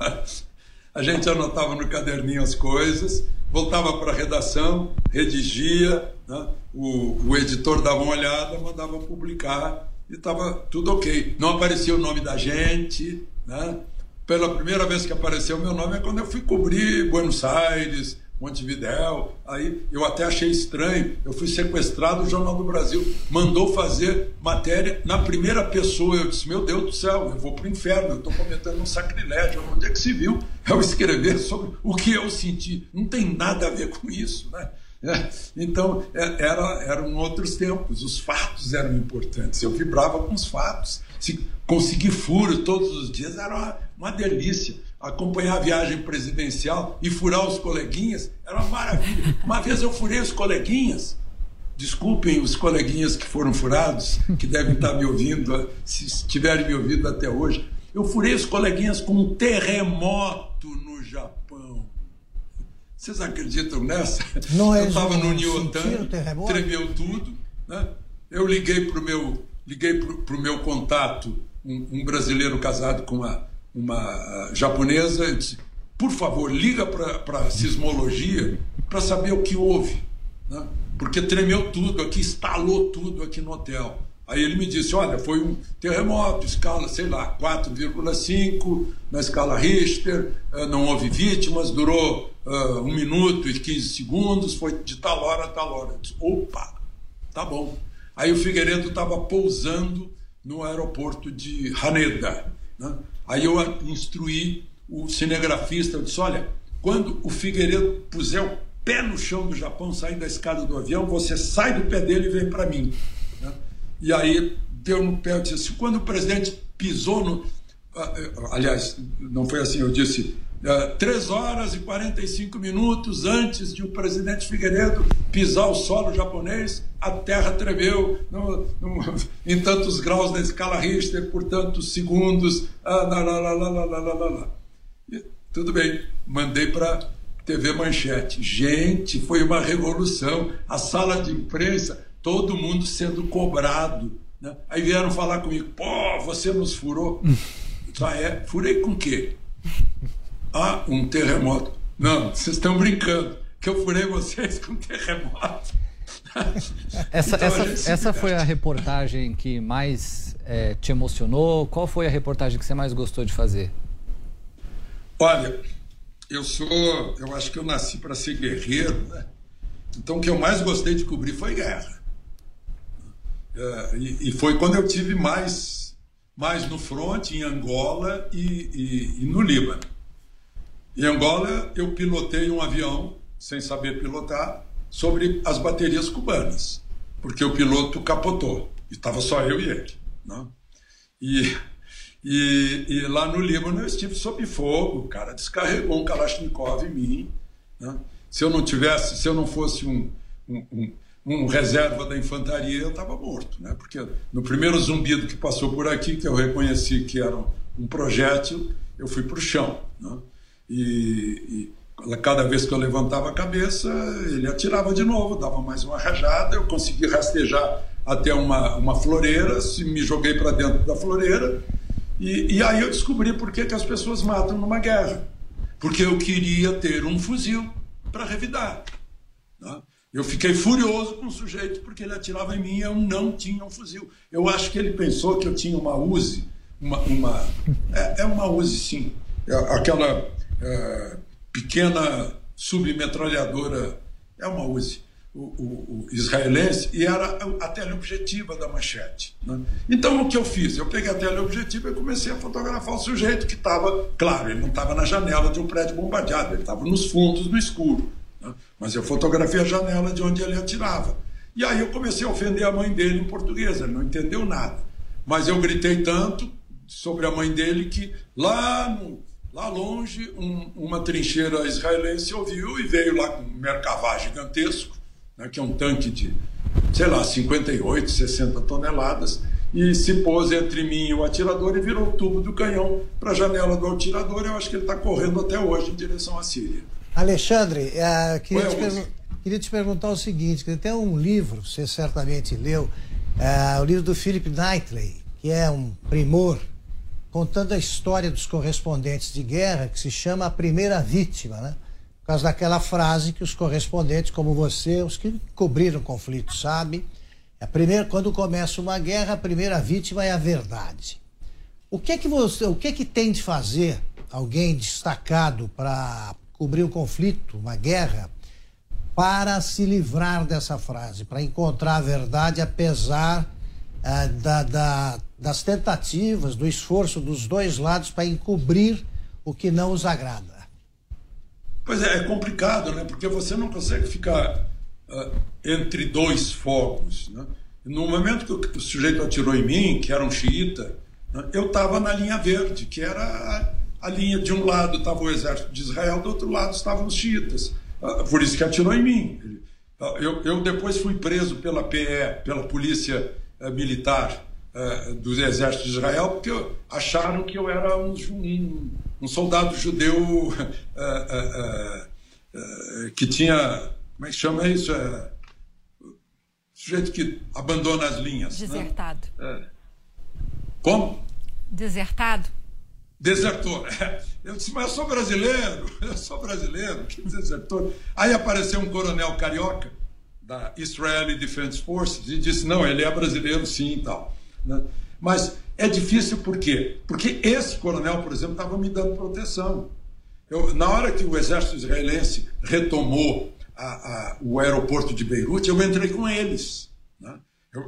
A gente anotava no caderninho as coisas, voltava para a redação, redigia, né? o, o editor dava uma olhada, mandava publicar e estava tudo ok. Não aparecia o nome da gente, né? Pela primeira vez que apareceu meu nome é quando eu fui cobrir Buenos Aires, Montevidéu. Aí eu até achei estranho. Eu fui sequestrado, o Jornal do Brasil mandou fazer matéria na primeira pessoa. Eu disse: Meu Deus do céu, eu vou para o inferno, eu estou cometendo um sacrilégio. Onde é que se viu eu escrever sobre o que eu senti? Não tem nada a ver com isso, né? É, então, é, era, eram outros tempos, os fatos eram importantes. Eu vibrava com os fatos. Se conseguir furo todos os dias era uma, uma delícia acompanhar a viagem presidencial e furar os coleguinhas, era uma maravilha. Uma vez eu furei os coleguinhas, desculpem os coleguinhas que foram furados, que devem estar me ouvindo, se estiverem me ouvindo até hoje. Eu furei os coleguinhas com um terremoto no Japão. Vocês acreditam nessa? Não é eu estava no Niotan, tremeu tudo. Né? Eu liguei para o meu, liguei pro, meu contato, um, um brasileiro casado com uma uma japonesa, disse, por favor, liga para a sismologia para saber o que houve. Né? Porque tremeu tudo aqui, estalou tudo aqui no hotel. Aí ele me disse: olha, foi um terremoto, escala, sei lá, 4,5 na escala Richter, eh, não houve vítimas, durou uh, um minuto e 15 segundos, foi de tal hora a tal hora. Eu disse, Opa, tá bom. Aí o Figueiredo estava pousando no aeroporto de Haneda. Né? Aí eu instruí o cinegrafista, eu disse, olha, quando o Figueiredo puser o pé no chão do Japão, sair da escada do avião, você sai do pé dele e vem para mim. Né? E aí deu no pé, eu disse quando o presidente pisou no... Ah, eh, aliás, não foi assim, eu disse, três horas e 45 minutos antes de o presidente Figueiredo pisar o solo japonês, a terra tremeu no, no, em tantos graus da escala Richter por tantos segundos. Ah, lá, lá, lá, e, tudo bem, mandei para TV Manchete. Gente, foi uma revolução. A sala de imprensa, todo mundo sendo cobrado. Né? Aí vieram falar comigo: pô, você nos furou. ah, é? Furei com o quê? Ah, um terremoto. Não, vocês estão brincando, que eu furei vocês com terremoto. essa, então, essa, essa foi a reportagem que mais é, te emocionou? Qual foi a reportagem que você mais gostou de fazer? Olha, eu sou. Eu acho que eu nasci para ser guerreiro, né? Então o que eu mais gostei de cobrir foi guerra. É, e, foi quando eu tive mais, mais no front, em Angola e, e, e no Líbano. Em Angola, eu pilotei um avião, sem saber pilotar, sobre as baterias cubanas, porque o piloto capotou, e estava só eu e ele. Né? E, e, e, lá no Líbano eu estive sob fogo, o cara descarregou um Kalashnikov em mim. Né? Se eu não tivesse, se eu não fosse um, um, um, um reserva da infantaria, eu estava morto, né? porque no primeiro zumbido que passou por aqui, que eu reconheci que era um projétil, eu fui para o chão. Né? E, e, cada vez que eu levantava a cabeça, ele atirava de novo, dava mais uma rajada, eu consegui rastejar até uma, uma floreira, me joguei para dentro da floreira, e, e, aí eu descobri por que, que as pessoas matam numa guerra. Porque eu queria ter um fuzil para revidar. Né? Eu fiquei furioso com o sujeito porque ele atirava em mim e eu não tinha um fuzil. Eu acho que ele pensou que eu tinha uma Uzi, uma, uma é, é uma Uzi sim, é aquela é, pequena submetralhadora, é uma Uzi, o, o, o, israelense, e era a teleobjetiva da manchete. Né? Então, o que eu fiz? Eu peguei a teleobjetiva e comecei a fotografar o sujeito que estava, claro, ele não estava na janela de um prédio bombardeado, ele estava nos fundos, no escuro. Né? Mas eu fotografei a janela de onde ele atirava. E aí eu comecei a ofender a mãe dele em português, ele não entendeu nada. Mas eu gritei tanto sobre a mãe dele que lá no Lá longe, um, uma trincheira israelense ouviu e veio lá com um Merkavá gigantesco, né, que é um tanque de, sei lá, 58, 60 toneladas, e se pôs entre mim e o atirador e virou o tubo do canhão para a janela do atirador. Eu acho que ele está correndo até hoje em direção à Síria. Alexandre, uh, queria, te queria, te perguntar o seguinte: tem um livro, você certamente leu, uh, o livro do Philip Knightley, que é um primor contando a história dos correspondentes de guerra, que se chama A Primeira Vítima, né? Por causa daquela frase que os correspondentes, como você, os que cobriram o conflito, sabem. A primeira, quando começa uma guerra, a primeira vítima é a verdade. O que é que você, o que é que tem de fazer alguém destacado para cobrir um conflito, uma guerra, para se livrar dessa frase, para encontrar a verdade apesar ah, da, da, das tentativas, do esforço dos dois lados para encobrir o que não os agrada. Pois é, é complicado, né? Porque você não consegue ficar uh, entre dois fogos. Né? No momento que o sujeito atirou em mim, que era um xiita, né? eu estava na linha verde, que era a, a linha de um lado estava o exército de Israel, do outro lado estavam os xiitas. Uh, por isso que atirou em mim. Uh, eu, eu depois fui preso pela PE, pela polícia militar uh, do exército de Israel, porque acharam que eu era um, um, um soldado judeu uh, que tinha. Como é que chama isso? sujeito que abandona as linhas. Né? Desertado. Né? Como? Desertado. Desertor. Eu disse, mas eu sou brasileiro, eu sou brasileiro, que desertor. Aí apareceu um coronel carioca da Israeli Defense Forces e disse: não, ele é brasileiro sim e tal. Né? Mas é difícil por quê? Porque esse coronel, por exemplo, estava me dando proteção. Eu, na hora que o exército israelense retomou a, a, o aeroporto de Beirute, eu entrei com eles. Né?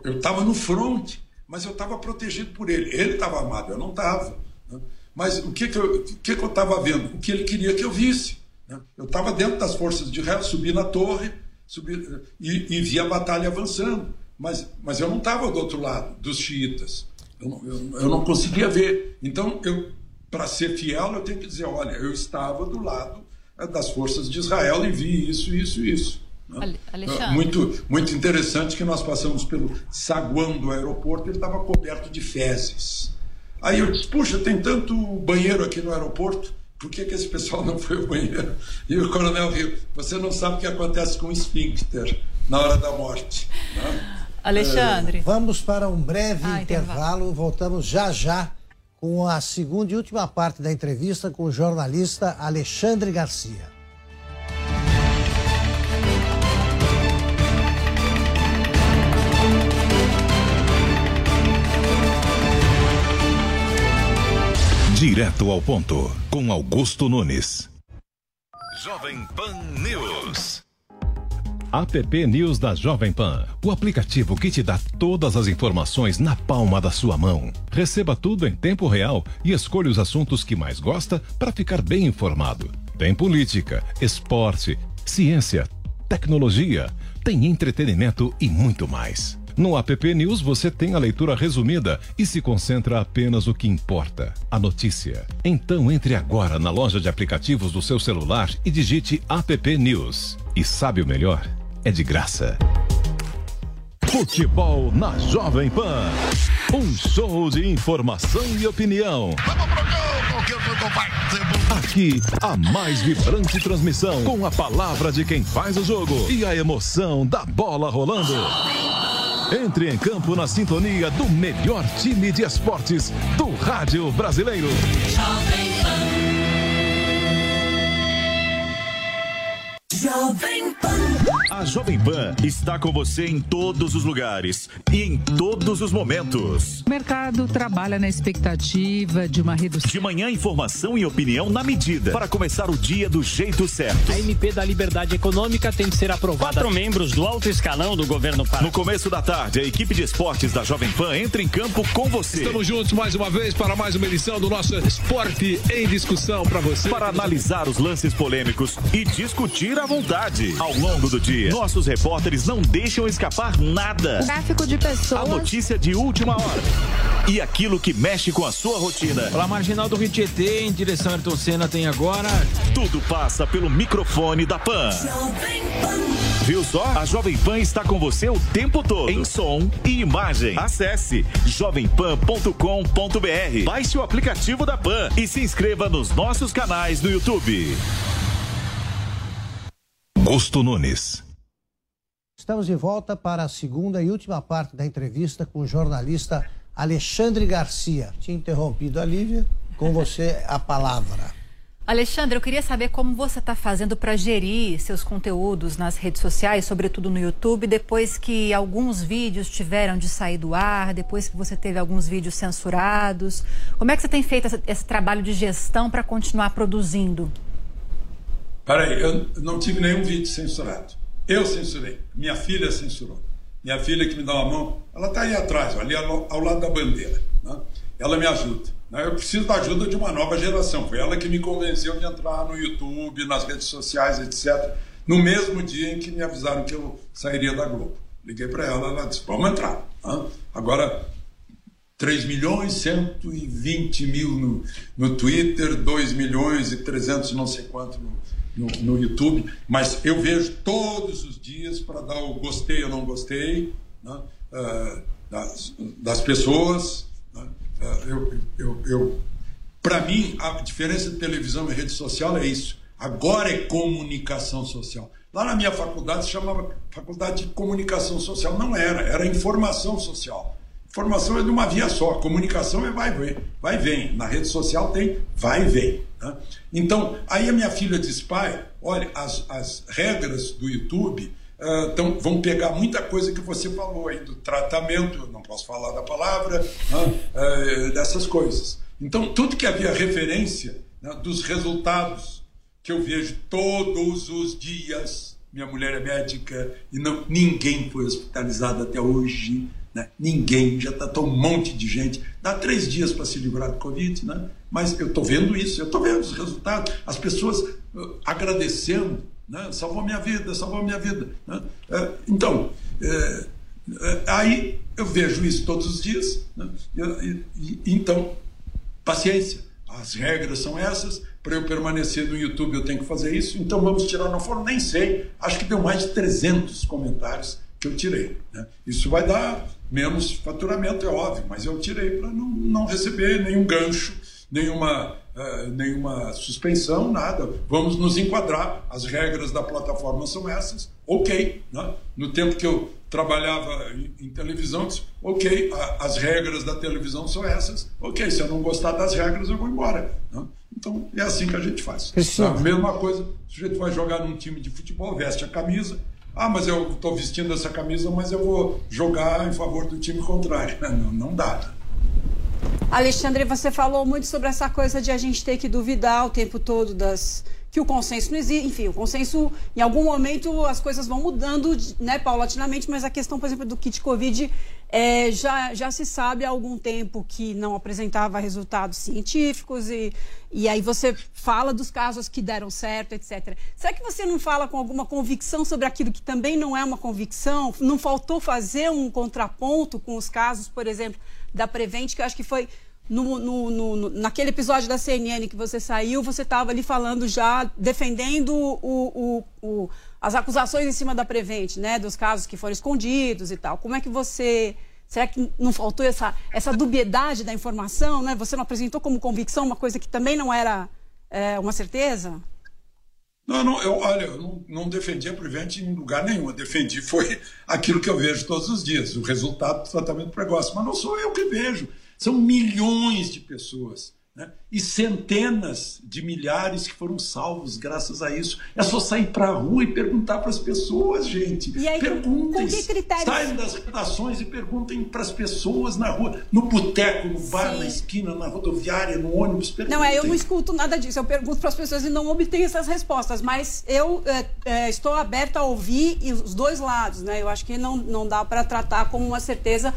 Eu estava no front, mas eu estava protegido por ele. Ele estava armado, eu não estava. Né? Mas o que, que eu estava vendo? O que ele queria que eu visse. Né? Eu estava dentro das forças de ré, subi na torre, subir, e, e via a batalha avançando. Mas, mas eu não estava do outro lado, dos xiitas. Eu não, eu, eu não conseguia ver. Então eu para ser fiel, eu tenho que dizer: olha, eu estava do lado eh, das forças de Israel e vi isso, isso, isso. Né? Alexandre. Muito, muito interessante que nós passamos pelo saguão do aeroporto, ele estava coberto de fezes. Aí eu disse: puxa, tem tanto banheiro aqui no aeroporto, por que, que esse pessoal não foi ao banheiro? E o coronel riu: você não sabe o que acontece com o esfíncter na hora da morte. Né? Alexandre. É, vamos para um breve Ah, intervalo. intervalo. Voltamos já já com a segunda e última parte da entrevista com o jornalista Alexandre Garcia. Direto ao ponto, com Augusto Nunes. Jovem Pan News. App News da Jovem Pan, o aplicativo que te dá todas as informações na palma da sua mão. Receba tudo em tempo real e escolha os assuntos que mais gosta para ficar bem informado. Tem política, esporte, ciência, tecnologia, tem entretenimento e muito mais. No App News você tem a leitura resumida e se concentra apenas o que importa, a notícia. Então entre agora na loja de aplicativos do seu celular e digite App News. E sabe o melhor? É de graça. Futebol na Jovem Pan. Um show de informação e opinião. Aqui, a mais vibrante transmissão com a palavra de quem faz o jogo e a emoção da bola rolando. Entre em campo na sintonia do melhor time de esportes do rádio brasileiro. Jovem Pan. A Jovem Pan está com você em todos os lugares e em todos os momentos. O mercado trabalha na expectativa de uma redução. De manhã, informação e opinião na medida para começar o dia do jeito certo. A MP da Liberdade Econômica tem que ser aprovada. Quatro membros do alto escalão do governo Pará. No começo da tarde, a equipe de esportes da Jovem Pan entra em campo com você. Estamos juntos mais uma vez para mais uma edição do nosso Esporte em Discussão para você. Para analisar os lances polêmicos e discutir à vontade. Ao longo do dia, nossos repórteres não deixam escapar nada. Tráfico de pessoas. A notícia de última hora. E aquilo que mexe com a sua rotina. Pela marginal do Rio Tietê, em direção a Ayrton Senna, tem agora. Tudo passa pelo microfone da Pan. Viu só? A Jovem Pan está com você o tempo todo. Em som e imagem. Acesse jovempan.com.br. Baixe o aplicativo da Pan e se inscreva nos nossos canais no YouTube. Augusto Nunes. Estamos de volta para a segunda e última parte da entrevista com o jornalista Alexandre Garcia. Tinha interrompido a Lívia, com você a palavra. Alexandre, eu queria saber como você está fazendo para gerir seus conteúdos nas redes sociais, sobretudo no YouTube, depois que alguns vídeos tiveram de sair do ar, depois que você teve alguns vídeos censurados. Como é que você tem feito esse, esse trabalho de gestão para continuar produzindo? Peraí, eu não tive nenhum vídeo censurado. Eu censurei. Minha filha censurou. Minha filha que me dá uma mão, ela está aí atrás, ali ao, lado da bandeira. Né? Ela me ajuda. Né? Eu preciso da ajuda de uma nova geração. Foi ela que me convenceu de entrar no YouTube, nas redes sociais, etc. No mesmo dia em que me avisaram que eu sairia da Globo. Liguei para ela, ela disse: vamos entrar. Né? Agora, 3 milhões e 120 mil no, no Twitter, 2 milhões e 300 não sei quanto no, no, no YouTube, mas eu vejo todos os dias para dar o gostei ou não gostei né? uh, das, das, pessoas. Né? Uh, eu, eu, eu para mim, a diferença de televisão e rede social é isso. Agora é comunicação social. Lá na minha faculdade se chamava Faculdade de Comunicação Social. Não era, era informação social. Informação é de uma via só, comunicação é vai vem, vai vem. Na rede social tem vai vem. Né? Então, aí a minha filha disse, pai, olha, as, as regras do YouTube uh, tão, vão pegar muita coisa que você falou aí do tratamento, não posso falar da palavra, né? uh, dessas coisas. Então, tudo que havia referência né, dos resultados que eu vejo todos os dias, minha mulher é médica e não, ninguém foi hospitalizado até hoje, né? Ninguém, já está um monte de gente. Dá três dias para se livrar do Covid, né? mas eu estou vendo isso, eu estou vendo os resultados, as pessoas uh, agradecendo, né? salvou minha vida, salvou minha vida. Né? Uh, então, uh, aí eu vejo isso todos os dias. Né? E, e, então, paciência. As regras são essas, para eu permanecer no YouTube eu tenho que fazer isso, então vamos tirar. Não foram, nem sei, acho que deu mais de 300 comentários que eu tirei. Né? Isso vai dar menos faturamento, é óbvio, mas eu tirei para não, não receber nenhum gancho, nenhuma, uh, nenhuma suspensão, nada. Vamos nos enquadrar, as regras da plataforma são essas, ok. Né? No tempo que eu trabalhava em, em televisão, disse, ok, a, as regras da televisão são essas, ok, se eu não gostar das regras eu vou embora. Né? Então é assim que a gente faz. A mesma coisa, o sujeito vai jogar num time de futebol, veste a camisa, ah, mas eu estou vestindo essa camisa, mas eu vou jogar em favor do time contrário. Não, não dá. Alexandre, você falou muito sobre essa coisa de a gente ter que duvidar o tempo todo das que o consenso não existe. Enfim, o consenso, em algum momento, as coisas vão mudando né, paulatinamente, mas a questão, por exemplo, do kit Covid é, já, já se sabe há algum tempo que não apresentava resultados científicos e, e aí você fala dos casos que deram certo, etc. Será que você não fala com alguma convicção sobre aquilo que também não é uma convicção? Não faltou fazer um contraponto com os casos, por exemplo, da Prevent, que eu acho que foi no, no, no, naquele episódio da CNN que você saiu, você estava ali falando já, defendendo o, o, o, as acusações em cima da Prevent, né? Dos casos que foram escondidos e tal. Como é que você. Será que não faltou essa, essa dubiedade da informação, né? Você não apresentou como convicção uma coisa que também não era é, uma certeza? Não, não, eu, olha, eu não, não defendi a Prevent em lugar nenhum. Eu defendi foi aquilo que eu vejo todos os dias, o resultado do tratamento precoce. Mas não sou eu que vejo. São milhões de pessoas né? e centenas de milhares que foram salvos graças a isso. É só sair para a rua e perguntar para as pessoas, gente. E aí, perguntem. Saiam das redações e perguntem para as pessoas na rua, no boteco, no bar, Sim. na esquina, na rodoviária, no ônibus. Perguntem. Não, é, eu não escuto nada disso. Eu pergunto para as pessoas e não obtenho essas respostas. Mas eu é, é, estou aberta a ouvir os dois lados, né? Eu acho que não, não dá para tratar como uma certeza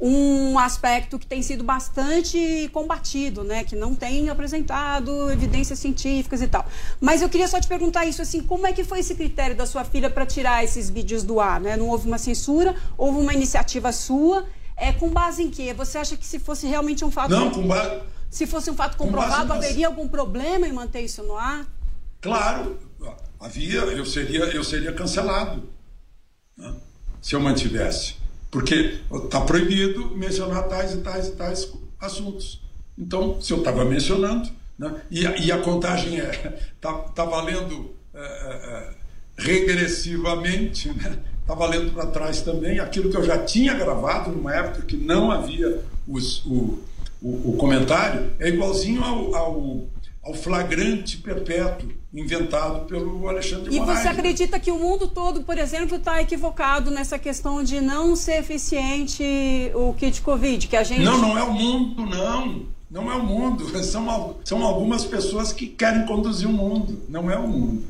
um aspecto que tem sido bastante combatido, né, que não tem apresentado evidências científicas e tal. Mas eu queria só te perguntar isso assim, como é que foi esse critério da sua filha para tirar esses vídeos do ar, né? Não houve uma censura, houve uma iniciativa sua, é com base em quê? Você acha que se fosse realmente um fato Não, com base se fosse um fato com base comprovado, haveria algum problema em manter isso no ar? Claro, havia, eu seria, eu seria cancelado né, se eu mantivesse. Porque está proibido mencionar tais e tais e tais assuntos. Então, se eu estava mencionando, né, e, a, e a contagem é, tá, tá valendo é, é, regressivamente, né, tá valendo para trás também aquilo que eu já tinha gravado numa época que não havia os, o, o, o comentário, é igualzinho ao, ao, ao flagrante perpétuo inventado pelo Alexandre de E Moraes. você acredita que o mundo todo, por exemplo, está equivocado nessa questão de não ser eficiente o kit Covid? Que a gente. Não, não é o mundo, não. Não é o mundo. São, são algumas pessoas que querem conduzir o mundo. Não é o mundo.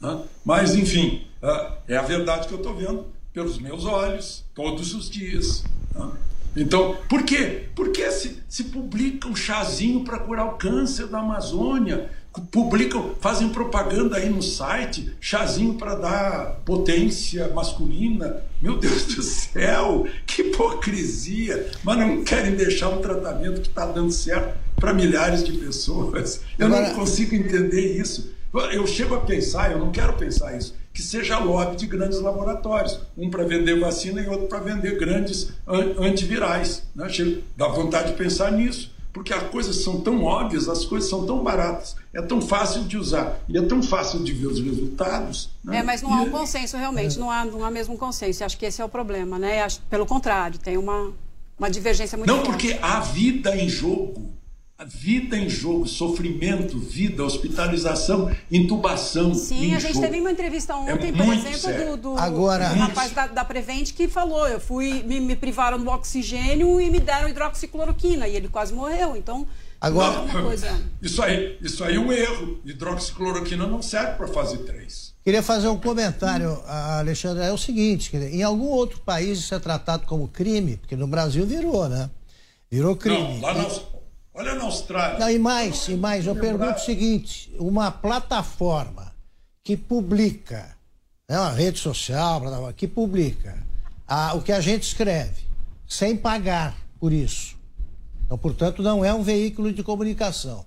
né? Mas, enfim, ah, é a verdade que eu estou vendo pelos meus olhos, todos os dias. né? Então, por quê? Porque se, se publica um chazinho para curar o câncer da Amazônia, publicam, fazem propaganda aí no site, chazinho para dar potência masculina. Meu Deus do céu, que hipocrisia! Mas não querem deixar um tratamento que está dando certo para milhares de pessoas. Eu não consigo entender isso. Eu chego a pensar, eu não quero pensar isso, que seja lobby de grandes laboratórios, um para vender vacina e outro para vender grandes an- antivirais. Né? Dá vontade de pensar nisso, porque as coisas são tão óbvias, as coisas são tão baratas, é tão fácil de usar e é tão fácil de ver os resultados. né? É, mas não há um consenso realmente, não há, não há mesmo um consenso. Acho que esse é o problema, né? Acho- pelo contrário, tem uma, uma divergência muito Não, porque há vida em jogo. A vida em jogo, sofrimento, vida, hospitalização, intubação. Sim, em a gente jogo. teve uma entrevista ontem, É por exemplo, sério. do, do, Agora- rapaz da, da Prevent que falou: eu fui, me, me privaram do oxigênio e me deram hidroxicloroquina, e ele quase morreu. Então, Agora- não é uma coisa. Isso aí, isso aí é um erro. Hidroxicloroquina não serve para fase 3. Queria fazer um comentário, a- Alexandre. É o seguinte: em algum outro país isso é tratado como crime, porque no Brasil virou, né? Virou crime. Não, lá Aus- olha na Austrália. Não, e mais, e mais, eu pergunto o seguinte: uma plataforma que publica, é uma rede social, que publica a- o que a gente escreve, sem pagar por isso. Então, portanto, não é um veículo de comunicação.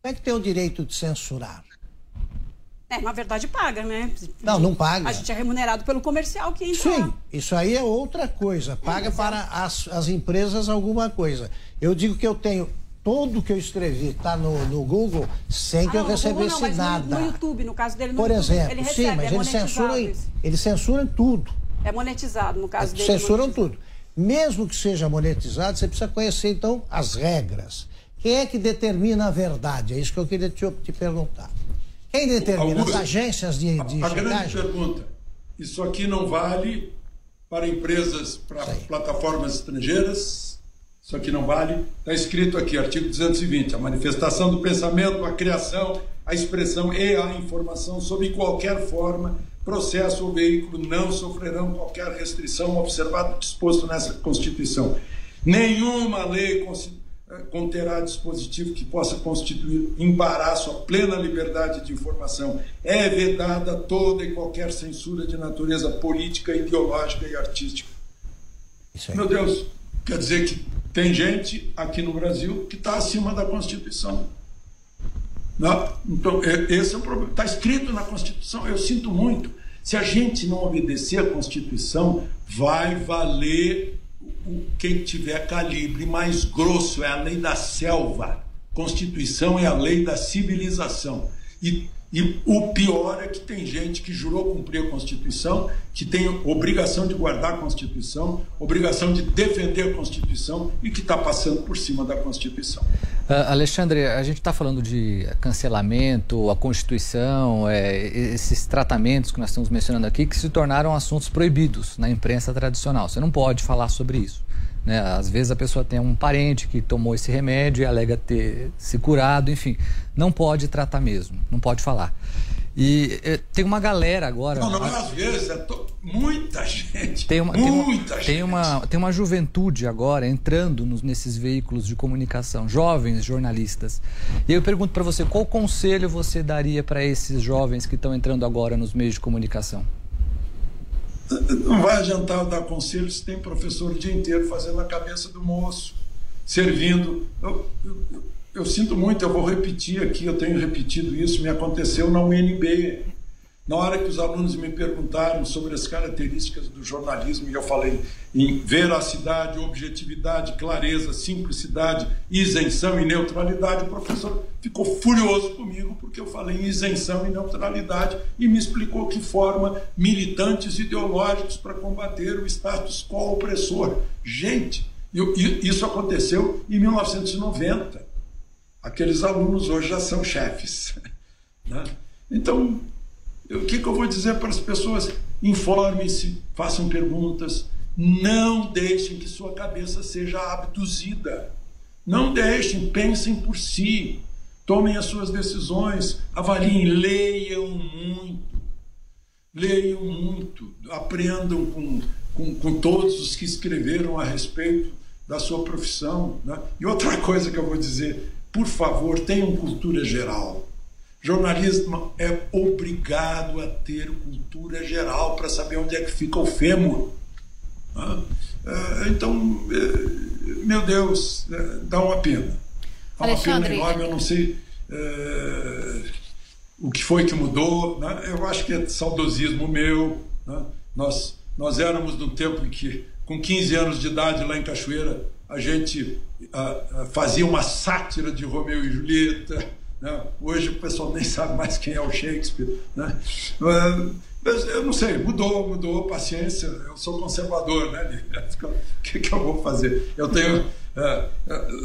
Como é que tem o direito de censurar? É, na verdade paga, né? Não, não paga. A gente é remunerado pelo comercial que entra Sim, isso aí é outra coisa. Paga para as, as empresas alguma coisa. Eu digo que eu tenho tudo que eu escrevi está no, no Google sem que Ah, eu não, no Google recebesse não, mas no- nada. No, YouTube, no caso dele, no Por YouTube, exemplo, ele sim, recebe, mas é eles censuram, isso. eles censuram tudo. É monetizado, no caso dele. Censuram tudo. Mesmo que seja monetizado, você precisa conhecer então as regras. Quem é que determina a verdade? É isso que eu queria te, te perguntar. Quem determina? Augusto, as agências de, de A grande checagem? pergunta: isso aqui não vale para empresas, para plataformas estrangeiras? Isso aqui não vale? Está escrito aqui, artigo 220, a manifestação do pensamento, a criação, a expressão e a informação, sob qualquer forma, processo ou veículo, não sofrerão qualquer restrição observado disposto nessa Constituição. Nenhuma lei eh, conterá dispositivo que possa constituir embaraço à plena liberdade de informação. É vedada toda e qualquer censura de natureza política, ideológica e artística. Meu Deus, quer dizer que tem gente aqui no Brasil que está acima da Constituição. Não, então, é- esse é o problema. Está escrito na Constituição, eu sinto muito. Se a gente não obedecer à Constituição, vai valer o- quem tiver calibre mais grosso, é a lei da selva. Constituição é a lei da civilização. E, e o pior é que tem gente que jurou cumprir a Constituição, que tem obrigação de guardar a Constituição, obrigação de defender a Constituição e que está passando por cima da Constituição. Ah, Alexandre, a gente está falando de cancelamento, a Constituição, é, esses tratamentos que nós estamos mencionando aqui, que se tornaram assuntos proibidos na imprensa tradicional. Você não pode falar sobre isso. Né? Às vezes a pessoa tem um parente que tomou esse remédio e alega ter se curado, enfim. Não pode tratar mesmo, não pode falar. E eh, tem uma galera agora. Não, não é às vezes, é to- muita gente. Tem uma, tem, uma, muita gente. tem, uma, tem uma juventude agora entrando nos- nesses veículos de comunicação, jovens jornalistas. E eu pergunto para você, qual conselho você daria para esses jovens que estão entrando agora nos meios de comunicação? Não vai adiantar eu dar conselho se tem professor o dia inteiro fazendo a cabeça do moço, servindo. Eu, eu- eu- sinto muito, eu vou repetir aqui, eu tenho repetido isso, me aconteceu na UNB. Na hora que os alunos me perguntaram sobre as características do jornalismo, e eu falei em veracidade, objetividade, clareza, simplicidade, isenção e neutralidade, o professor ficou furioso comigo porque eu falei em isenção e neutralidade e me explicou que forma militantes ideológicos para combater o status quo opressor. Gente, eu- isso aconteceu em 1990. Aqueles alunos hoje já são chefes. né? Então, o que, que eu vou dizer para as pessoas? Informem-se, façam perguntas, não deixem que sua cabeça seja abduzida. Não deixem, pensem por si, tomem as suas decisões, avaliem, leiam muito. Leiam muito, aprendam com, com, com todos os que escreveram a respeito da sua profissão. né? E outra coisa que eu vou dizer, por favor, tenham cultura geral. Jornalismo é obrigado a ter cultura geral para saber onde é que fica o fêmur. É, Então, é, meu Deus, é, dá uma pena. Dá uma pena enorme, eu não sei é, o que foi que mudou. né? Eu acho que é saudosismo meu. né? Nós, nós éramos no tempo em que, com 15 anos de idade, lá em Cachoeira, a gente ah, ah, fazia uma sátira de Romeu e Julieta. Né? Hoje o pessoal nem sabe mais quem é o Shakespeare. Né? Ah, Mas eu não sei, mudou, mudou, paciência. Eu sou conservador, né? O que, que eu vou fazer? Eu tenho. é,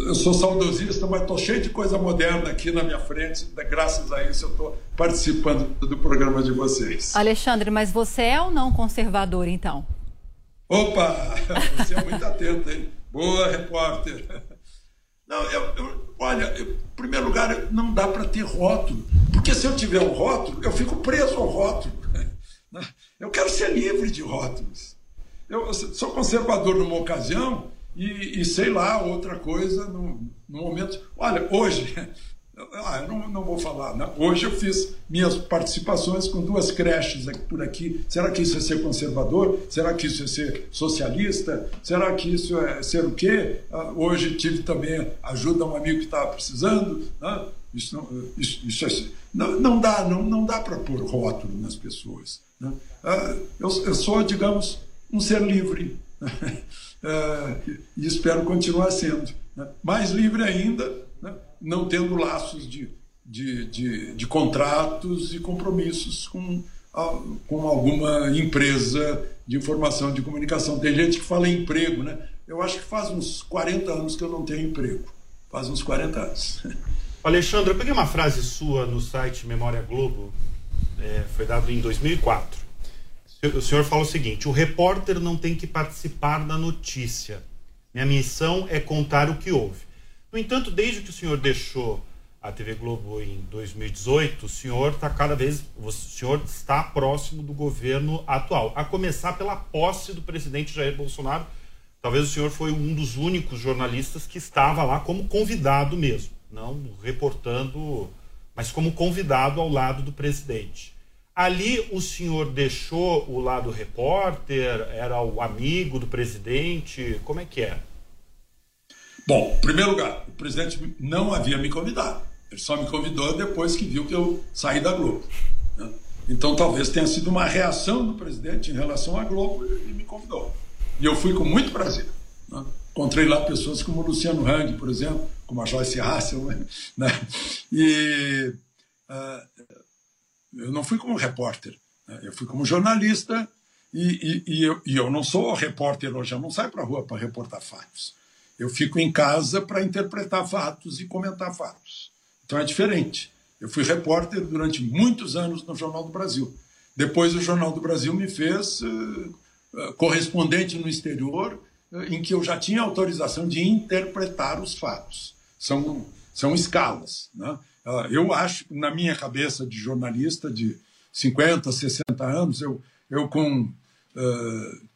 eu sou saudosista, mas estou cheio de coisa moderna aqui na minha frente. Graças a isso, eu estou participando do programa de vocês. Alexandre, mas você é ou não conservador, então? Opa! Você é muito atento, hein? Boa, repórter. Não, eu, eu- olha, eu- em primeiro lugar, não dá para ter rótulo. Porque se eu tiver um rótulo, eu fico preso ao rótulo. Eu quero ser livre de rótulos. Eu sou conservador numa ocasião e, e sei lá, outra coisa no, no momento. Olha, hoje, Ah, eu não, não vou falar. Né? Hoje eu fiz minhas participações com duas creches aqui, por aqui. Será que isso é ser conservador? Será que isso é ser socialista? Será que isso é ser o quê? Ah, hoje tive também ajuda a um amigo que estava precisando. Né? Isso, não, isso, isso é, não, não dá, não, não dá para pôr rótulo nas pessoas. Né? Ah, eu, eu sou, digamos, um ser livre. Ah, e espero continuar sendo. Né? Mais livre ainda, né? Não tendo laços de, de, de, de, contratos e compromissos com, com alguma empresa de informação de comunicação. Tem gente que fala em emprego, né? Eu acho que faz uns 40 anos que eu não tenho emprego. Faz uns 40 anos. Alexandre, eu peguei uma frase sua no site Memória Globo, é, foi dado em 2004. O senhor fala o seguinte: o repórter não tem que participar da notícia. Minha missão é contar o que houve. No entanto, desde que o senhor deixou a TV Globo em 2018, o senhor está cada vez, o senhor está próximo do governo atual, a começar pela posse do presidente Jair Bolsonaro. Talvez o senhor foi um dos únicos jornalistas que estava lá como convidado mesmo, não reportando, mas como convidado ao lado do presidente. Ali o senhor deixou o lado repórter, era o amigo do presidente, como é que é? Bom, em primeiro lugar, o presidente não havia me convidado. Ele só me convidou depois que viu que eu saí da Globo. Né? Então talvez tenha sido uma reação do presidente em relação à Globo e me convidou. E eu fui com muito prazer. Né? Encontrei lá pessoas como o Luciano Hang, por exemplo, como a Joyce Hassel, né? E uh, eu não fui como repórter, né? eu fui como jornalista e, e, e, eu, e, eu, não sou repórter hoje, eu não saio para a rua para reportar fatos. Eu fico em casa para interpretar fatos e comentar fatos. Então é diferente. Eu fui repórter durante muitos anos no Jornal do Brasil. Depois o Jornal do Brasil me fez uh, correspondente no exterior, uh, em que eu já tinha autorização de interpretar os fatos. São, são escalas. Né? Ah, eu acho, na minha cabeça de jornalista de 50, 60 anos, eu, eu com uh,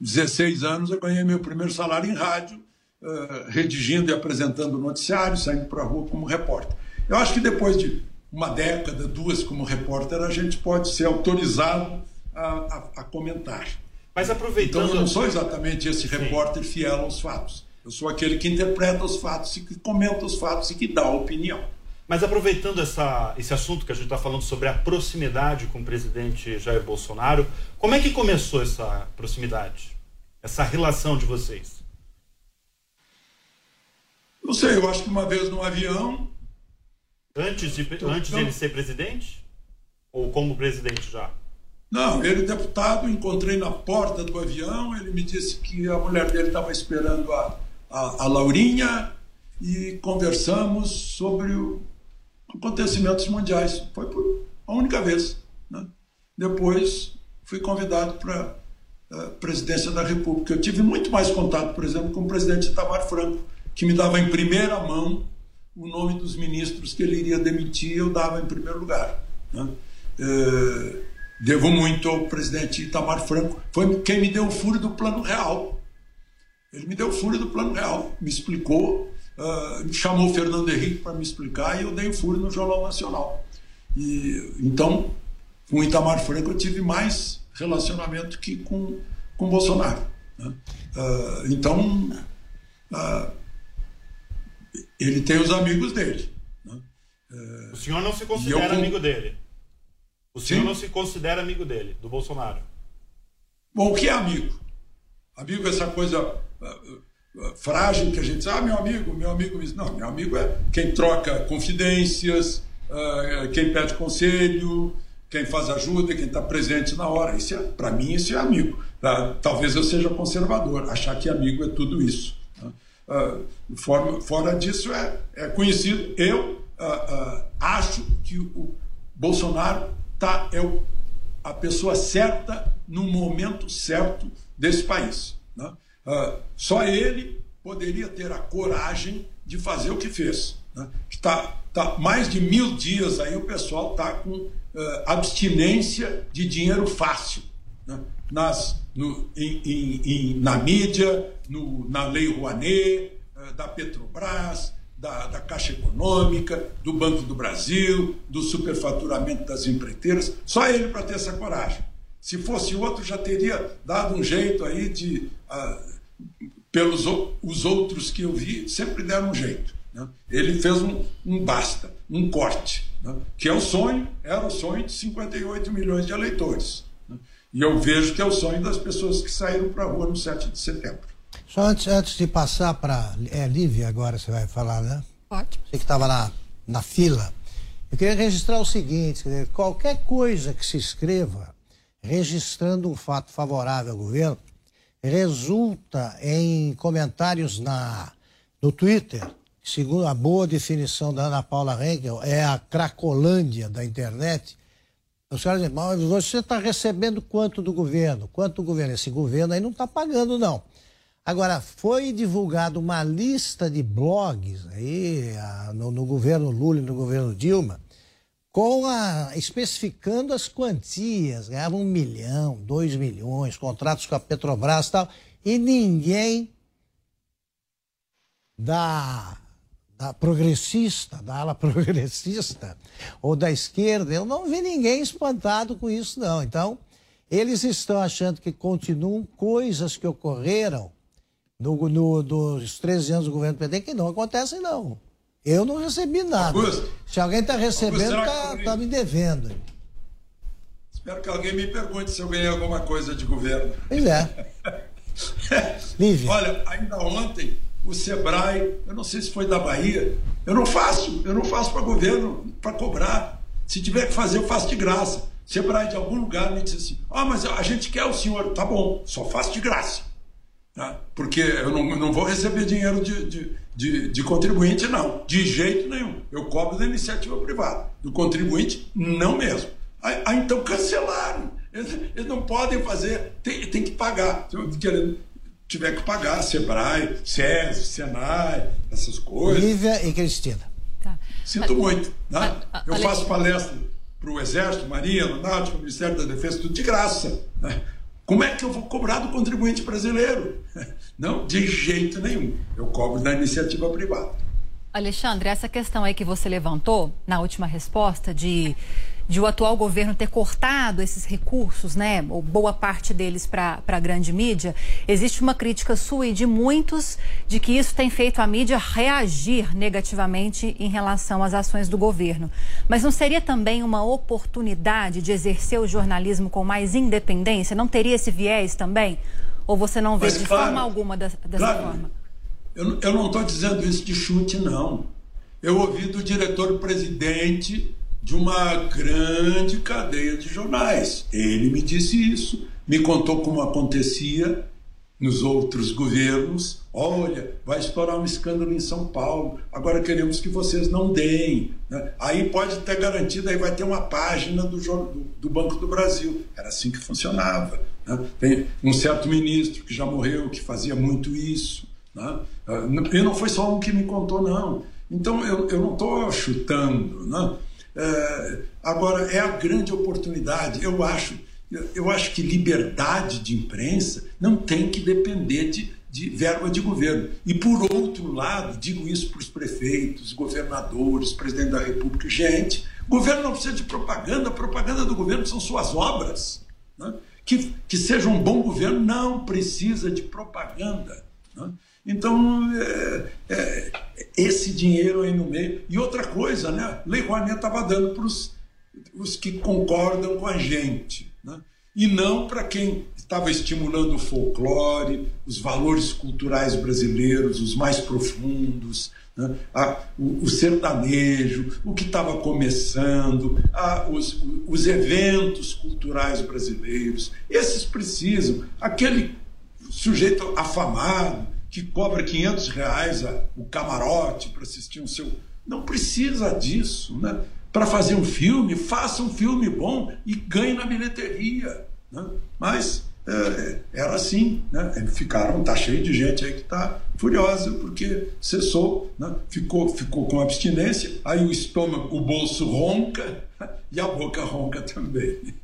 16 anos, eu ganhei meu primeiro salário em rádio, uh, redigindo e apresentando noticiários, saindo para a rua como repórter. Eu acho que depois de uma década, duas como repórter, a gente pode ser autorizado a, a, a comentar. Mas aproveitando. Então eu não sou exatamente esse repórter Sim. fiel aos fatos. Eu sou aquele que interpreta os fatos e que comenta os fatos e que dá opinião. Mas aproveitando essa, esse assunto que a gente está falando sobre a proximidade com o presidente Jair Bolsonaro, como é que começou essa proximidade? Essa relação de vocês? Não sei, eu acho que uma vez no avião. Antes de, então, antes de ele ser presidente? Ou como presidente já? Não, ele deputado, encontrei na porta do avião, ele me disse que a mulher dele estava esperando a, a, a Laurinha e conversamos sobre o, acontecimentos mundiais. Foi por a única vez. Né? Depois fui convidado para a eh, presidência da República. Eu tive muito mais contato, por exemplo, com o presidente Itamar Franco, que me dava em primeira mão o nome dos ministros que ele iria demitir, eu dava em primeiro lugar. Né? É, devo muito ao presidente Itamar Franco, foi quem me deu o furo do Plano Real. Ele me deu o furo do Plano Real, me explicou uh, chamou o Fernando Henrique para me explicar e eu dei o furo no Jornal Nacional. E, então, com Itamar Franco eu tive mais relacionamento que com, com Bolsonaro. Né? Uh, então, uh, ele tem os amigos dele. Né? Uh, o senhor não se considera eu, amigo dele? O senhor sim? não se considera amigo dele, do Bolsonaro? Bom, o que é amigo? Amigo é essa coisa frágil que a gente diz, ah, meu amigo, meu amigo. Não, meu amigo é quem troca confidências, uh, quem pede conselho, quem faz ajuda, quem está presente na hora. Isso é, para mim, isso é amigo. Talvez eu seja conservador, achar que amigo é tudo isso. Uh, fora, fora disso, é, é conhecido. Eu acho que o Bolsonaro tá, é a pessoa certa no momento certo desse país. Né? Só ele poderia ter a coragem de fazer o que fez. Né? Tá, tá mais de mil dias aí o pessoal está com uh, abstinência de dinheiro fácil. Né? Nas, no, em, em, em, na mídia, no, na Lei Rouanet, uh, da Petrobras, da, da Caixa Econômica, do Banco do Brasil, do superfaturamento das empreiteiras. Só ele para ter essa coragem. Se fosse outro, já teria dado um jeito aí de. Ah, pelos os outros que eu vi, sempre deram um jeito. Né? Ele fez um, um basta, um corte, né? que é o sonho, era o sonho de 58 milhões de eleitores. E eu vejo que é o sonho das pessoas que saíram para a rua no 7 de setembro. Só antes, antes de passar para. É Lívia agora você vai falar, né? Pode. Você que estava na, na fila. Eu queria registrar o seguinte: dizer, qualquer coisa que se escreva registrando um fato favorável ao governo resulta em comentários na, no Twitter, que, segundo a boa definição da Ana Paula Henkel, é a cracolândia da internet. Os caras dizem, mas você está recebendo quanto do governo? Quanto do governo? Esse governo aí não está pagando, não. Agora, foi divulgada uma lista de blogs aí no, no, governo Lula e no governo Dilma, com a, especificando as quantias, ganhava um milhão, dois milhões, contratos com a Petrobras e tal, e ninguém da, da progressista, da ala progressista, ou da esquerda, eu não vi ninguém espantado com isso, não. Então, eles estão achando que continuam coisas que ocorreram no, no, dos 13 anos do governo PT que não acontecem, não. Eu não recebi nada. Augusto, Se alguém está recebendo, está tá me devendo. Espero que alguém me pergunte se eu ganhei alguma coisa de governo. Pois é. Lívia. Olha, ainda ontem, o Sebrae, eu não sei se foi da Bahia, eu não faço, eu não faço para governo, para cobrar. Se tiver que fazer, eu faço de graça. Sebrae de algum lugar me disse assim: ah, mas a gente quer o senhor. Tá bom, só faço de graça. Tá? Porque eu não, não vou receber dinheiro de, de, de, de, contribuinte, não. De jeito nenhum. Eu cobro da iniciativa privada. Do contribuinte, não mesmo. Aí então cancelaram. Eles, não podem fazer, tem, tem que pagar. Se tiver que pagar, Sebrae, SES, Senai, essas coisas. Lívia e Cristina. Tá. Sinto Mas, muito. Né? A, a, eu faço palestra para o Exército, Marinha, Aeronáutica, Ministério da Defesa, tudo de graça. Né? Como é que eu vou cobrar do contribuinte brasileiro? Não, de jeito nenhum. Eu cobro da iniciativa privada. Alexandre, essa questão aí que você levantou na última resposta de de o atual governo ter cortado esses recursos, né, ou boa parte deles para a grande mídia, existe uma crítica sua e de muitos de que isso tem feito a mídia reagir negativamente em relação às ações do governo. Mas não seria também uma oportunidade de exercer o jornalismo com mais independência? Não teria esse viés também? Ou você não vê Mas, de claro, forma alguma dessa, claro, forma? Eu, eu não estou dizendo isso de chute, não. Eu ouvi do diretor-presidente de uma grande cadeia de jornais. Ele me disse isso, me contou como acontecia nos outros governos. Olha, vai estourar um escândalo em São Paulo, agora queremos que vocês não deem. Né? Aí pode ter garantido, aí vai ter uma página do, do Banco do Brasil. Era assim que funcionava. Né? Tem um certo ministro que já morreu, que fazia muito isso. Né? E não foi só um que me contou, não. Então eu, eu não estou chutando. Né? É, agora, é a grande oportunidade. Eu acho, eu acho que liberdade de imprensa não tem que depender de, de verba de governo. E, por outro lado, digo isso para os prefeitos, governadores, presidente da República. Gente, governo não precisa de propaganda, a propaganda do governo são suas obras. Né? Que, que seja um bom governo não precisa de propaganda. Né? Então, é, é, esse dinheiro aí no meio. E outra coisa, né? Lei Rouanet estava dando para os que concordam com a gente. Né? E não para quem estava estimulando o folclore, os valores culturais brasileiros, os mais profundos, né? a, o, o, sertanejo, o que estava começando, a, os, os eventos culturais brasileiros. Esses precisam. Aquele sujeito afamado que cobra 500 reais a, o camarote para assistir um seu. Não precisa disso, né? Para fazer um filme, faça um filme bom e ganhe na bilheteria. Né? Mas é, era assim, né? Ficaram, tá cheio de gente aí que está furiosa porque cessou, né? ficou, ficou com abstinência, aí o estômago, o bolso ronca e a boca ronca também.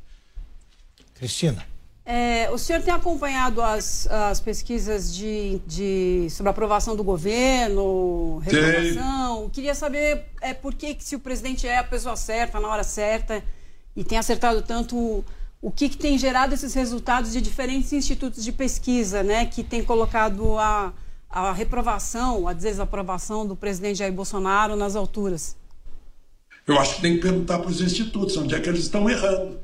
Cristina. É, o senhor tem acompanhado as, as pesquisas de, de, sobre a aprovação do governo, reprovação? Queria saber é, por que, que, se o presidente é a pessoa certa, na hora certa, e tem acertado tanto, o que, que tem gerado esses resultados de diferentes institutos de pesquisa, né, que tem colocado a, a reprovação, a desaprovação do presidente Jair Bolsonaro nas alturas? Eu acho que tem que perguntar para os institutos onde é que eles estão errando.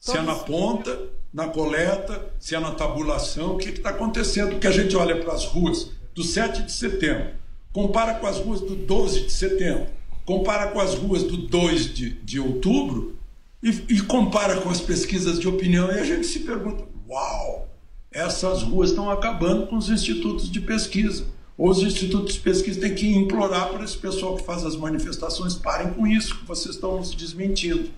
Se é na ponta, na coleta, se é na tabulação, o que está acontecendo? Porque a gente olha para as ruas do 7 de setembro, compara com as ruas do 12 de setembro, compara com as ruas do 2 de, de outubro e, e compara com as pesquisas de opinião e a gente se pergunta: uau, essas ruas estão acabando com os institutos de pesquisa. Ou os institutos de pesquisa têm que implorar para esse pessoal que faz as manifestações parem com isso, que vocês estão nos desmentindo.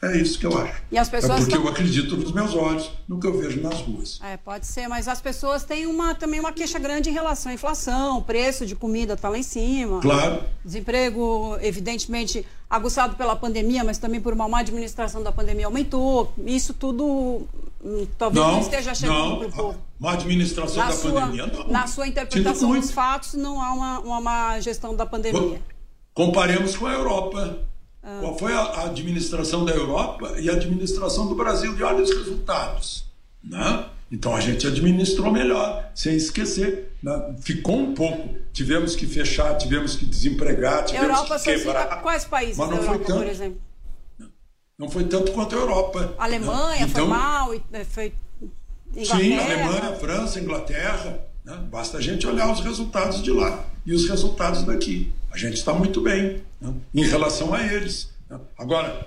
É isso que eu acho. E as pessoas é porque eu acredito nos meus olhos, no que eu vejo nas ruas. É, pode ser, mas as pessoas têm uma, também uma queixa grande em relação à inflação, o preço de comida está lá em cima. Claro. Desemprego, evidentemente, aguçado pela pandemia, mas também por uma má administração da pandemia aumentou. Isso tudo hum, talvez não, não esteja chegando para o povo. Má administração na da sua, pandemia, não. Na sua interpretação dos fatos, não há uma, uma má gestão da pandemia. Comparemos com a Europa. Ah. Qual foi a administração da Europa e a administração do Brasil? E olha os resultados. Né? Então a gente administrou melhor, sem esquecer. Né? Ficou um pouco. Tivemos que fechar, tivemos que desempregar, tivemos Europa que quebrar. Quais países mas não da foi Europa, tanto, por exemplo? Não foi tanto quanto a Europa. A Alemanha né? então, foi mal, foi Inglaterra. Sim, Alemanha, França, Inglaterra. Né? Basta a gente olhar os resultados de lá e os resultados daqui. A gente está muito bem né? em relação a eles. Né? Agora,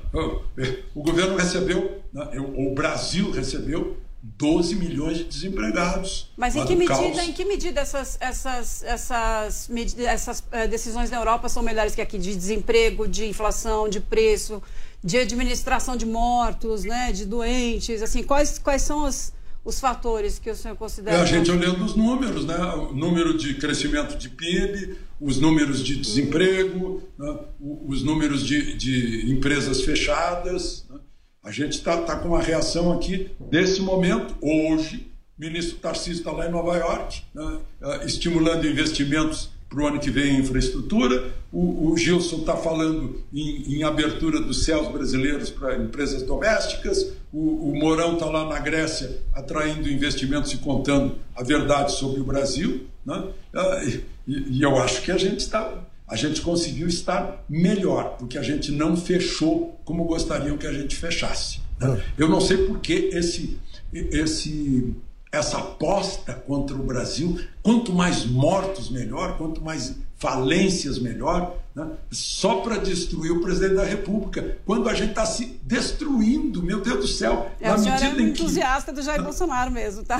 o governo recebeu, né? o Brasil recebeu 12 milhões de desempregados. Mas em que, medida, em que medida essas, essas, essas, essas uh, decisões na Europa são melhores que aqui? De desemprego, de inflação, de preço, de administração de mortos, né? de doentes. Assim, quais, quais são as, os fatores que o senhor considera? É a gente olhando os números, né? O número de crescimento de PIB, os números de desemprego, né? os números de, de empresas fechadas. Né? A gente está tá com uma reação aqui, nesse momento, hoje, o ministro Tarcísio está lá em Nova York, né? Eh, estimulando investimentos para o ano que vem em infraestrutura. O, o Gilson está falando em, em, abertura dos céus brasileiros para empresas domésticas. O, o Mourão está lá na Grécia atraindo investimentos e contando a verdade sobre o Brasil. Né? Ah, e, e eu acho que a gente está. A gente conseguiu estar melhor, porque a gente não fechou como gostariam que a gente fechasse. Né? Eu não sei por que esse, esse essa aposta contra o Brasil. Quanto mais mortos, melhor, quanto mais falências, melhor, né? só para destruir o presidente da República. Quando a gente está se destruindo, meu Deus do céu. É, na medida é um entusiasta que... do Jair Bolsonaro mesmo, tá?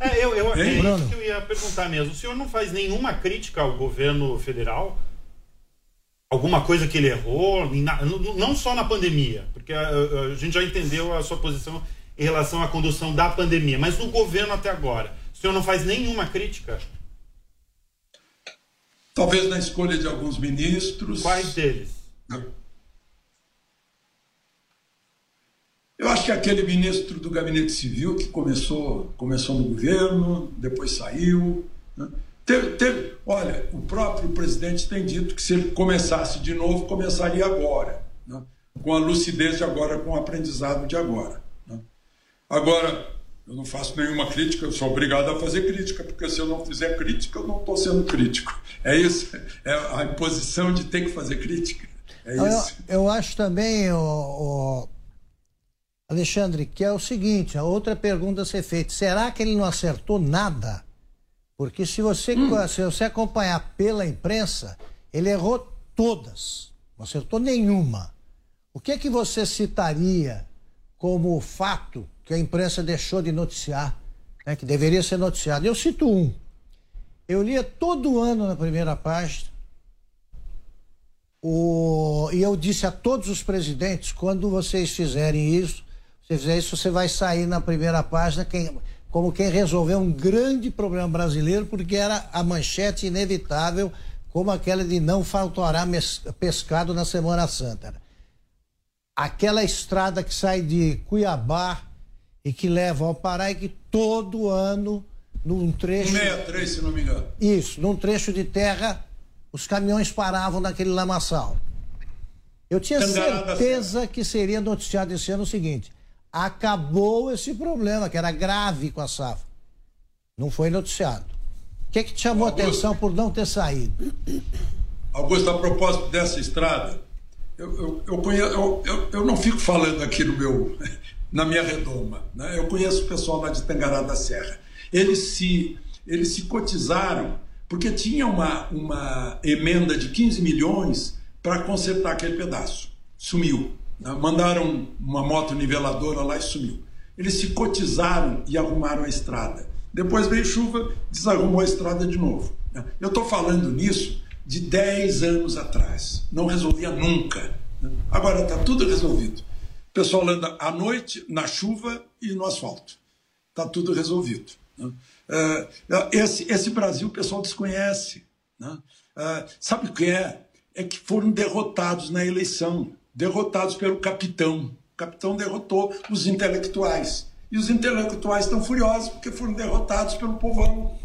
É, eu, eu, é isso que eu ia perguntar mesmo. O senhor não faz nenhuma crítica ao governo federal? Alguma coisa que ele errou? Não só na pandemia, porque a, a gente já entendeu a sua posição em relação à condução da pandemia, mas no governo até agora, o senhor não faz nenhuma crítica? Talvez na escolha de alguns ministros. Quais deles? Eu acho que aquele ministro do Gabinete Civil que começou, começou no governo, depois saiu. Né? Teve, teve, olha, o próprio presidente tem dito que se ele começasse de novo, começaria agora, né? com a lucidez de agora, com o aprendizado de agora. Agora, eu não faço nenhuma crítica, eu sou obrigado a fazer crítica, porque se eu não fizer crítica, eu não estou sendo crítico. É isso, é a imposição de ter que fazer crítica. É eu, isso. Eu acho também, o, o, Alexandre, que é o seguinte: a outra pergunta a ser feita: será que ele não acertou nada? Porque se você, hum. se você acompanhar pela imprensa, ele errou todas, não acertou nenhuma. O que é que você citaria como fato que a imprensa deixou de noticiar, né, que deveria ser noticiado. Eu cito um. Eu lia todo ano na primeira página. O, e eu disse a todos os presidentes: quando vocês fizerem isso, você fizer isso, você vai sair na primeira página quem, como quem resolveu um grande problema brasileiro, porque era a manchete inevitável, como aquela de não faltará pescado na Semana Santa. Aquela estrada que sai de Cuiabá e que leva ao Pará e que todo ano, num trecho. 63, se não me engano. Isso, num trecho de terra, os caminhões paravam naquele lamaçal. Eu tinha certeza que seria noticiado esse ano o seguinte: acabou esse problema, que era grave com a safra. Não foi noticiado. O que, é que te chamou a atenção por não ter saído? Augusto, a propósito dessa estrada, eu, eu, eu, conheço, eu, eu, eu não fico falando aqui no meu, na minha redoma. Né? Eu conheço o pessoal lá de Tangará da Serra. Eles se, eles se cotizaram porque tinha uma, uma emenda de 15 milhões para consertar aquele pedaço. Sumiu. Né? Mandaram uma moto niveladora lá e sumiu. Eles se cotizaram e arrumaram a estrada. Depois veio chuva, desarrumou a estrada de novo. Né? Eu estou falando nisso de 10 anos atrás. Não resolvia nunca. Agora está tudo resolvido. Pessoal anda à noite, na chuva e no asfalto. Está tudo resolvido. Né? É, esse, esse Brasil o pessoal desconhece. Né? É, sabe o que é? É que foram derrotados na eleição derrotados pelo capitão. O capitão derrotou os intelectuais. E os intelectuais estão furiosos porque foram derrotados pelo povão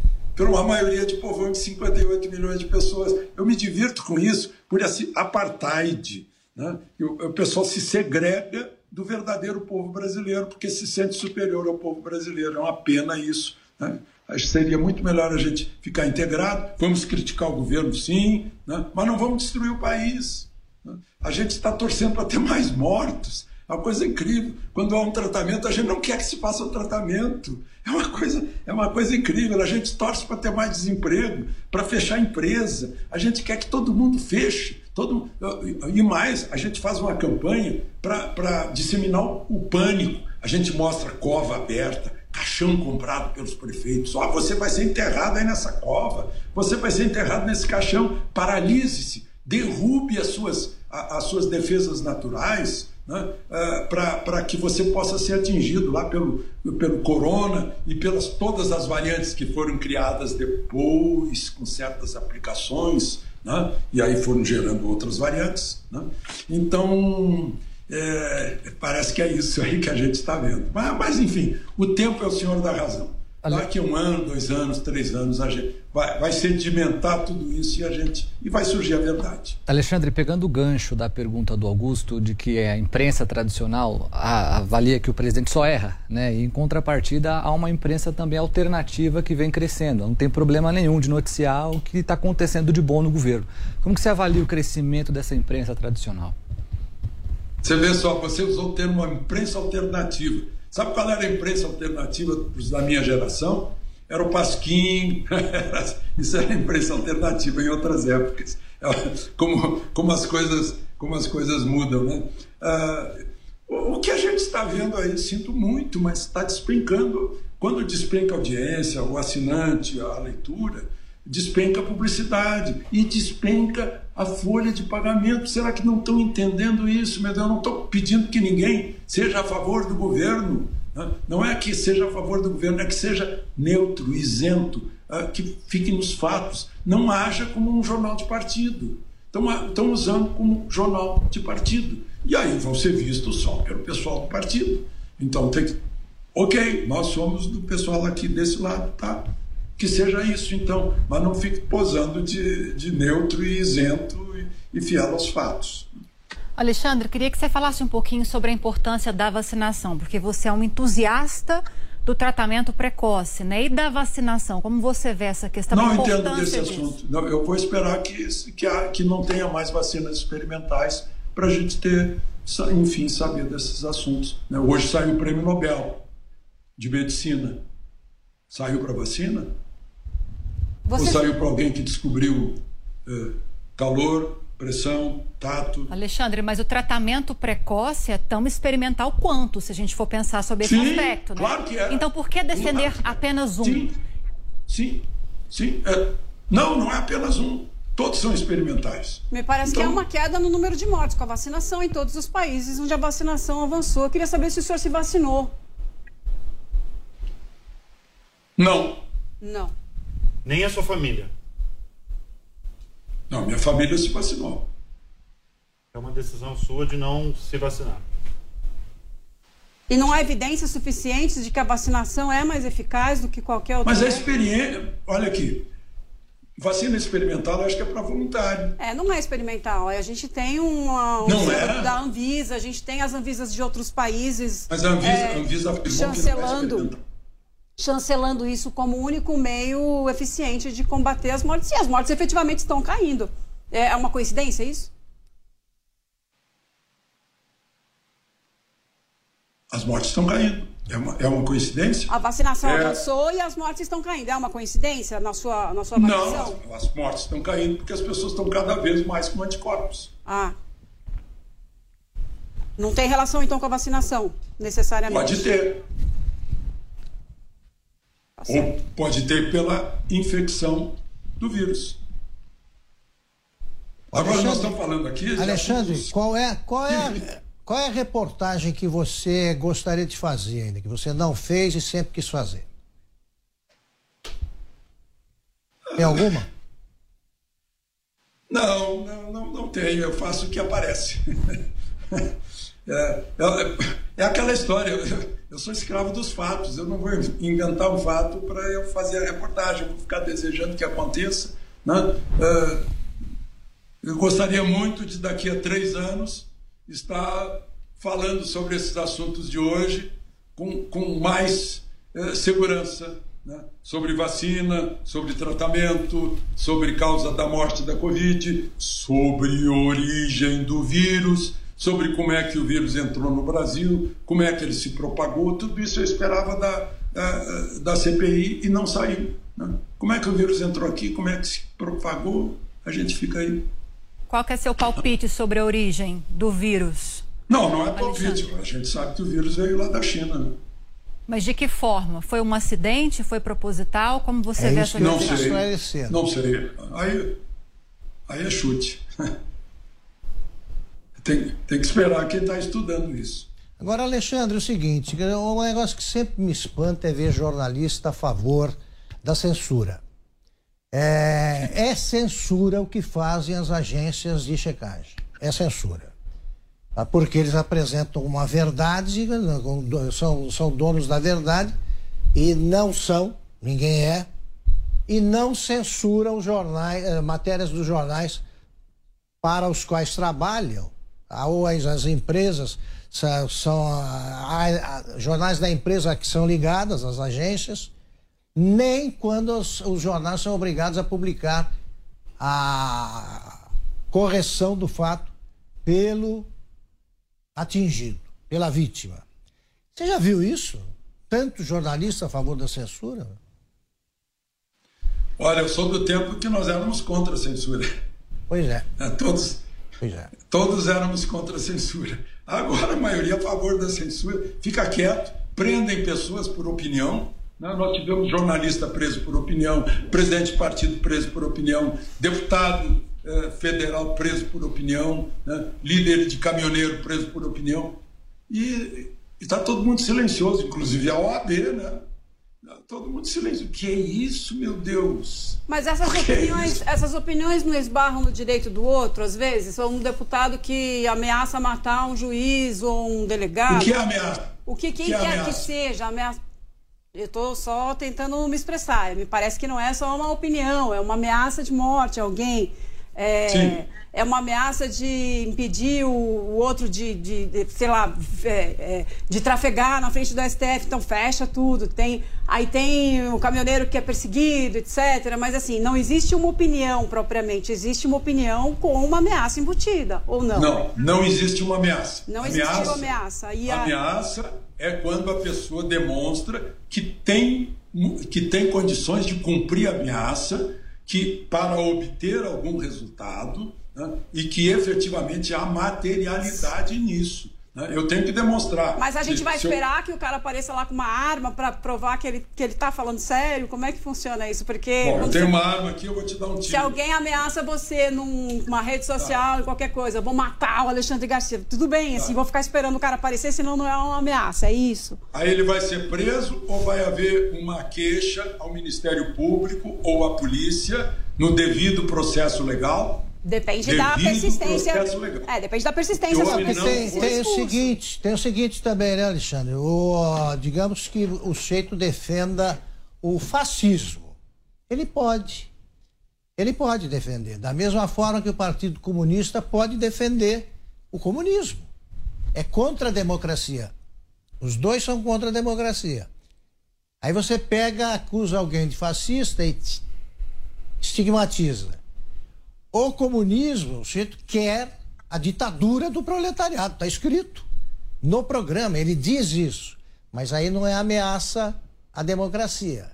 uma maioria de povão de 58 milhões de pessoas. Eu me divirto com isso, por esse apartheid. Né? O pessoal se segrega do verdadeiro povo brasileiro, porque se sente superior ao povo brasileiro. É uma pena isso. Né? Acho que seria muito melhor a gente ficar integrado. Vamos criticar o governo, sim, né? mas não vamos destruir o país. Né? A gente está torcendo para ter mais mortos. É uma coisa incrível. Quando há um tratamento, a gente não quer que se faça o tratamento. É uma coisa, é uma coisa incrível. A gente torce para ter mais desemprego, para fechar empresa. A gente quer que todo mundo feche. Todo, e mais, a gente faz uma campanha para disseminar o pânico. A gente mostra cova aberta, caixão comprado pelos prefeitos. Ó, você vai ser enterrado aí nessa cova, você vai ser enterrado nesse caixão. Paralise-se, derrube as suas, as suas defesas naturais né, uh, para que você possa ser atingido lá pelo, pelo corona e pelas todas as variantes que foram criadas depois, com certas aplicações, né, e aí foram gerando outras variantes. Né. Então, é, parece que é isso aí que a gente está vendo. Mas, mas, enfim, o tempo é o senhor da razão. Daqui um ano, dois anos, três anos, a gente vai, vai sedimentar tudo isso e a gente e vai surgir a verdade. Alexandre, pegando o gancho da pergunta do Augusto de que a imprensa tradicional avalia que o presidente só erra, né? E em contrapartida há uma imprensa também alternativa que vem crescendo. Não tem problema nenhum de noticiar o que está acontecendo de bom no governo. Como que você avalia o crescimento dessa imprensa tradicional? Você vê só, você usou o termo imprensa alternativa. Sabe qual era a imprensa alternativa da minha geração? Era o Pasquim, isso era a imprensa alternativa em outras épocas. Como, como, as, coisas, como as coisas mudam, né? Ah, o que a gente está vendo aí, sinto muito, mas está despencando. Quando despenca a audiência, o assinante, a leitura, despenca a publicidade e despenca a folha de pagamento. Será que não estão entendendo isso? Mas eu não estou pedindo que ninguém seja a favor do governo. Né? Não é que seja a favor do governo, é que seja neutro, isento, ah, que fique nos fatos. Não haja como um jornal de partido. Estão usando como jornal de partido. E aí vão ser vistos só pelo pessoal do partido. Então tem que. Ok, nós somos do pessoal aqui desse lado, tá? Que seja isso, então, mas não fique posando de, de neutro e isento e, e fiel aos fatos. Alexandre, queria que você falasse um pouquinho sobre a importância da vacinação, porque você é um entusiasta do tratamento precoce, né? E da vacinação, como você vê essa questão? Não entendo desse disso? assunto. Não, eu vou esperar que, que, que não tenha mais vacinas experimentais para a gente ter, enfim, saber desses assuntos. Né? Hoje saiu o prêmio Nobel de Medicina. Saiu para vacina? Você... Ou saiu para alguém que descobriu é, calor, pressão, tato? Alexandre, mas o tratamento precoce é tão experimental quanto, se a gente for pensar sobre esse sim, aspecto. Né? Claro que é. Então por que defender claro. apenas um? Sim, sim, sim. É. Não, não é apenas um. Todos são experimentais. Me parece então... que há uma queda no número de mortes com a vacinação em todos os países onde a vacinação avançou. Eu queria saber se o senhor se vacinou. Não. Não. Nem a sua família? Não, minha família se vacinou. É uma decisão sua de não se vacinar. E não há evidências suficientes de que a vacinação é mais eficaz do que qualquer outra. Mas a experiência, olha aqui, vacina experimental eu acho que é para voluntário. É, não é experimental. A gente tem uma, um não é? da Anvisa, a gente tem as Anvisas de outros países. Mas a Anvisa, é, a Anvisa afirmou chancelando, que não é chancelando isso como o único meio eficiente de combater as mortes. E as mortes efetivamente estão caindo. É uma coincidência isso? As mortes estão caindo. É uma, é uma coincidência? A vacinação é... avançou e as mortes estão caindo. É uma coincidência na sua, na sua avaliação? Não, as mortes estão caindo porque as pessoas estão cada vez mais com anticorpos. Ah. Não tem relação, então, com a vacinação, necessariamente? Pode ter. Tá Ou pode ter pela infecção do vírus. Agora Alexandre, nós estamos falando aqui. Alexandre, qual é, qual é a, qual é a reportagem que você gostaria de fazer ainda, que você não fez e sempre quis fazer? Tem alguma? Não, não, não, não tenho. Eu faço o que aparece. É, é, é aquela história. Eu, sou escravo dos fatos. Eu não vou inventar um fato para eu fazer a reportagem. Eu vou ficar desejando que aconteça. Né? É, eu gostaria muito de, daqui a três anos, estar falando sobre esses assuntos de hoje com, com mais eh, segurança, né? sobre vacina, sobre tratamento, sobre causa da morte da Covid, sobre origem do vírus, sobre como é que o vírus entrou no Brasil, como é que ele se propagou, tudo isso eu esperava da, da, da CPI e não saiu. Né? Como é que o vírus entrou aqui, como é que se propagou, a gente fica aí qual que é seu palpite sobre a origem do vírus? Não, não é palpite. A gente sabe que o vírus veio lá da China. Né? Mas de que forma? Foi um acidente? Foi proposital? Como você é vê essa não sei, Não sei. Aí, aí é chute. Tem, tem que esperar quem está estudando isso. Agora, Alexandre, é o seguinte: um negócio que sempre me espanta é ver jornalista a favor da censura. É, é censura o que fazem as agências de checagem. É censura. Tá? Porque eles apresentam uma verdade, são, são donos da verdade, e não são, ninguém é, e não censuram jornais, eh, matérias dos jornais para os quais trabalham? Ou as, as empresas são, são a, a, jornais da empresa que são ligadas às agências nem quando os, os jornais são obrigados a publicar a correção do fato pelo atingido, pela vítima. Você já viu isso? Tanto jornalista a favor da censura? Olha, eu sou do tempo que nós éramos contra a censura. Pois é. é todos, pois é. Todos éramos contra a censura. Agora a maioria a favor da censura. Fica quieto, prendem pessoas por opinião, né? Nós tivemos jornalista preso por opinião, presidente de partido preso por opinião, deputado eh, federal preso por opinião, né? líder de caminhoneiro preso por opinião. E está todo mundo silencioso, inclusive a OAB, né? Todo mundo silencioso. O que é isso, meu Deus? Mas essas é opiniões, é essas opiniões não esbarram no direito do outro, às vezes? Ou um deputado que ameaça matar um juiz ou um delegado? O que é ameaça? O que quem que é quer que seja ameaça? Eu estou só tentando me expressar. Me parece que não é só uma opinião, é uma ameaça de morte a alguém. É, é uma ameaça de impedir o, o outro de, de, de, sei lá, é, é, de trafegar na frente do STF, então fecha tudo. Tem, aí tem o caminhoneiro que é perseguido, etc. Mas assim, não existe uma opinião propriamente, existe uma opinião com uma ameaça embutida, ou não? Não, não existe uma ameaça. Não existe uma ameaça. E a... Ameaça é quando a pessoa demonstra que tem, que tem condições de cumprir a ameaça, que para obter algum resultado né, e que efetivamente há materialidade nisso. Né? Eu tenho que demonstrar. Mas a gente se, vai esperar eu... que o cara apareça lá com uma arma para provar que ele, que ele tá falando sério? Como é que funciona isso? Porque. Bom, eu tenho você... uma arma aqui, eu vou te dar um tiro. Se alguém ameaça você numa rede social, tá. qualquer coisa, vou matar o Alexandre Garcia. Tudo bem, tá. assim, vou ficar esperando o cara aparecer, senão não é uma ameaça, é isso. Aí ele vai ser preso ou vai haver uma queixa ao Ministério Público ou à polícia no devido processo legal? Depende da persistência. É, depende da persistência Que tem, tem o seguinte, tem o seguinte também, né, Alexandre? O, digamos que o sujeito defenda o fascismo. Ele pode. Ele pode defender. Da mesma forma que o Partido Comunista pode defender o comunismo. É contra a democracia. Os dois são contra a democracia. Aí você pega, acusa alguém de fascista e estigmatiza. O comunismo, o sujeito quer a ditadura do proletariado, está escrito no programa, ele diz isso. Mas aí não é ameaça à democracia.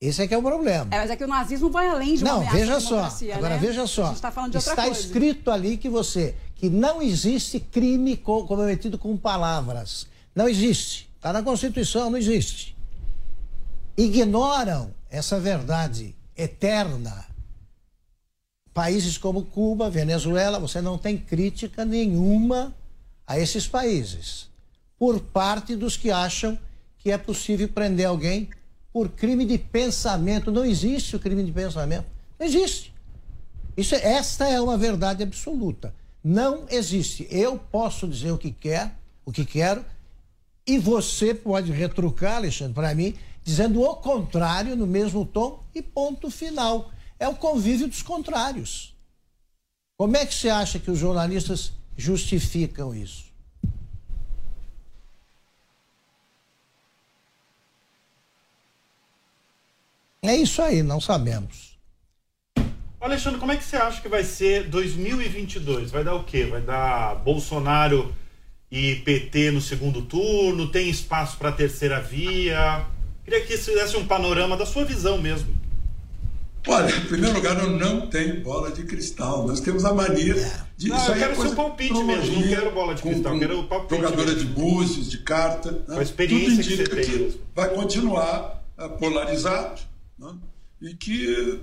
Esse é que é o problema. É, mas é que o nazismo vai além de uma Não, ameaça veja à só. democracia, Agora né? veja só. A gente está falando de outra Está coisa. escrito ali que você que não existe crime co- cometido com palavras. Não existe. Está na Constituição, não existe. Ignoram essa verdade eterna. Países como Cuba, Venezuela, você não tem crítica nenhuma a esses países. Por parte dos que acham que é possível prender alguém por crime de pensamento. Não existe o crime de pensamento. Não existe. Isso, é- esta é uma verdade absoluta. Não existe. Eu posso dizer o que quer, o que quero, e você pode retrucar, Alexandre, para mim, dizendo o contrário no mesmo tom e ponto final. É o convívio dos contrários. Como é que você acha que os jornalistas justificam isso? É isso aí, não sabemos. Alexandre, como é que você acha que vai ser 2022? Vai dar o quê? Vai dar Bolsonaro e PT no segundo turno? Tem espaço para terceira via? Queria que você desse um panorama da sua visão mesmo. Olha, em primeiro lugar, eu não tenho bola de cristal. Nós temos a mania de. Não, isso eu quero é seu palpite mesmo, não quero bola de cristal, com quero o palpite Jogadora mesmo. de búzios, de carta. né? Com a experiência Tudo que indica você tem que vai continuar ah, polarizado. né? E que,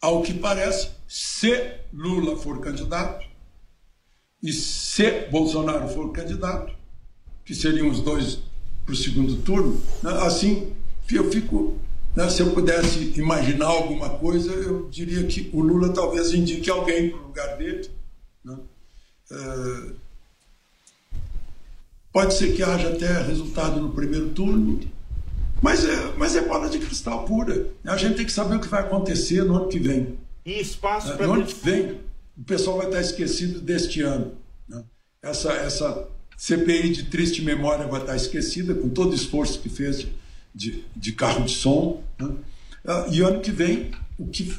ao que parece, se Lula for candidato e se Bolsonaro for candidato, que seriam os dois para o segundo turno, né? assim eu fico. Né, se eu pudesse imaginar alguma coisa, eu diria que o Lula talvez indique alguém para o lugar dele. né? Eh, pode ser que haja até resultado no primeiro turno, mas é, mas é bola de cristal pura. A gente tem que saber o que vai acontecer no ano que vem. E espaço Né? para No ano que vem, o pessoal vai estar esquecido deste ano. né? Essa, essa CPI de triste memória vai estar esquecida, com todo o esforço que fez de, de, de carro de som. né? Ah, E ano que vem, o que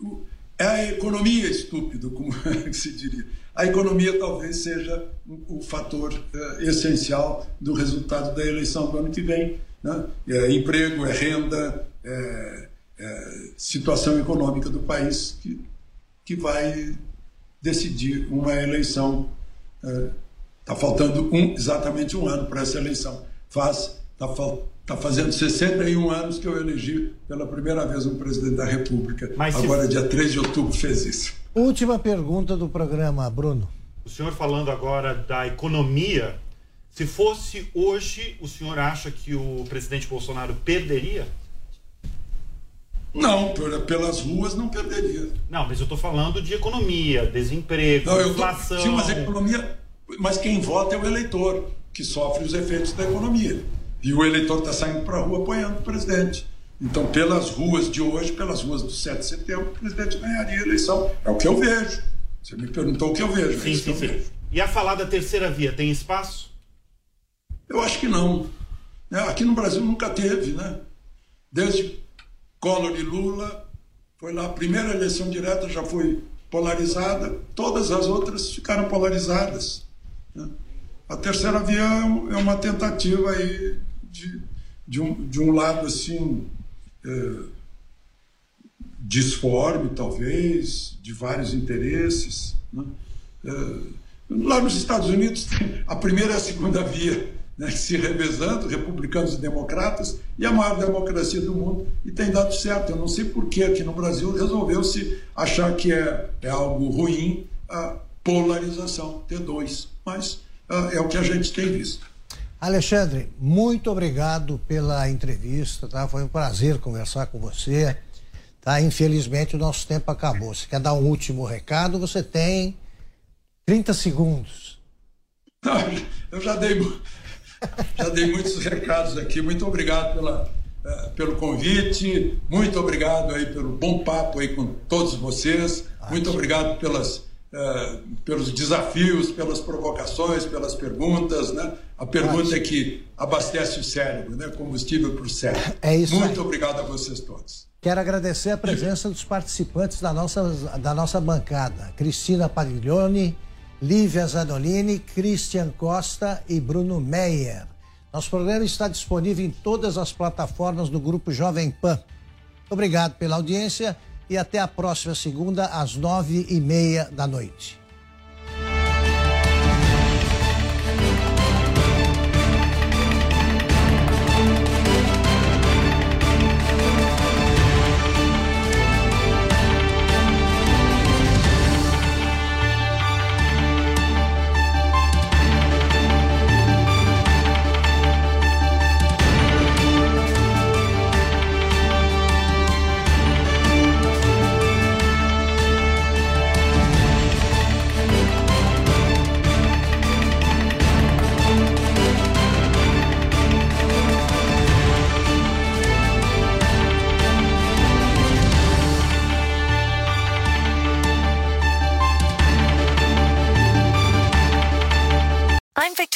o- é a economia estúpido, como que se diria. A economia talvez seja o, fator eh, essencial do resultado da eleição do ano que vem. Né? É emprego, é renda, é, é situação econômica do país que, que vai decidir uma eleição. Está faltando um, exatamente um ano para essa eleição. Faz, está tá fazendo 61 anos que eu elegi pela primeira vez um presidente da República. Mas se- Agora, dia 3 de outubro, fez isso. Última pergunta do programa, Bruno. O senhor falando agora da economia, se fosse hoje, o senhor acha que o presidente Bolsonaro perderia? Não, pelas ruas não perderia. Não, mas eu estou falando de economia, desemprego, Não, eu tô, inflação. sim, mas a economia. Mas quem vota é o eleitor, que sofre os efeitos da economia. E o eleitor está saindo para a rua apoiando o presidente. Então, pelas ruas de hoje, pelas ruas do 7 de setembro, o presidente ganharia a eleição. É o que eu vejo. Você me perguntou o que eu vejo. é Sim, que sim, eu sim. vejo. E a falar da terceira via, tem espaço? Eu acho que não. Né, Aqui no Brasil nunca teve, né? Desde Collor e Lula, foi lá, a primeira eleição direta já foi polarizada, todas as outras ficaram polarizadas. né? A terceira via é é uma tentativa aí de, de, um, de um lado assim eh, disforme, talvez, de vários interesses. né? Eh, lá nos Estados Unidos, tem a primeira e a segunda via né, se revezando, republicanos e democratas, e a maior democracia do mundo, e tem dado certo. Eu não sei por que aqui no Brasil resolveu-se achar que é, é algo ruim a polarização, ter dois. Mas ah, é o que a gente tem visto. Alexandre, muito obrigado pela entrevista, tá? Foi um prazer conversar com você. Tá? Infelizmente, o nosso tempo acabou. Se quer dar um último recado, você tem 30 segundos. Eu já dei, já dei muitos recados aqui. Muito obrigado pela, uh, pelo convite. Muito obrigado aí pelo bom papo aí com todos vocês. Muito obrigado pelas, uh, pelos desafios, pelas provocações, pelas perguntas, né? A pergunta é que abastece o cérebro, né? Combustível para o cérebro. É isso Muito aí. obrigado a vocês todos. Quero agradecer a presença dos participantes da nossa, da nossa bancada. Cristina Pariglione, Lívia Zanolini, Christian Costa e Bruno Meyer. Nosso programa está disponível em todas as plataformas do Grupo Jovem Pan. Obrigado pela audiência e até a próxima segunda, às nove e meia da noite.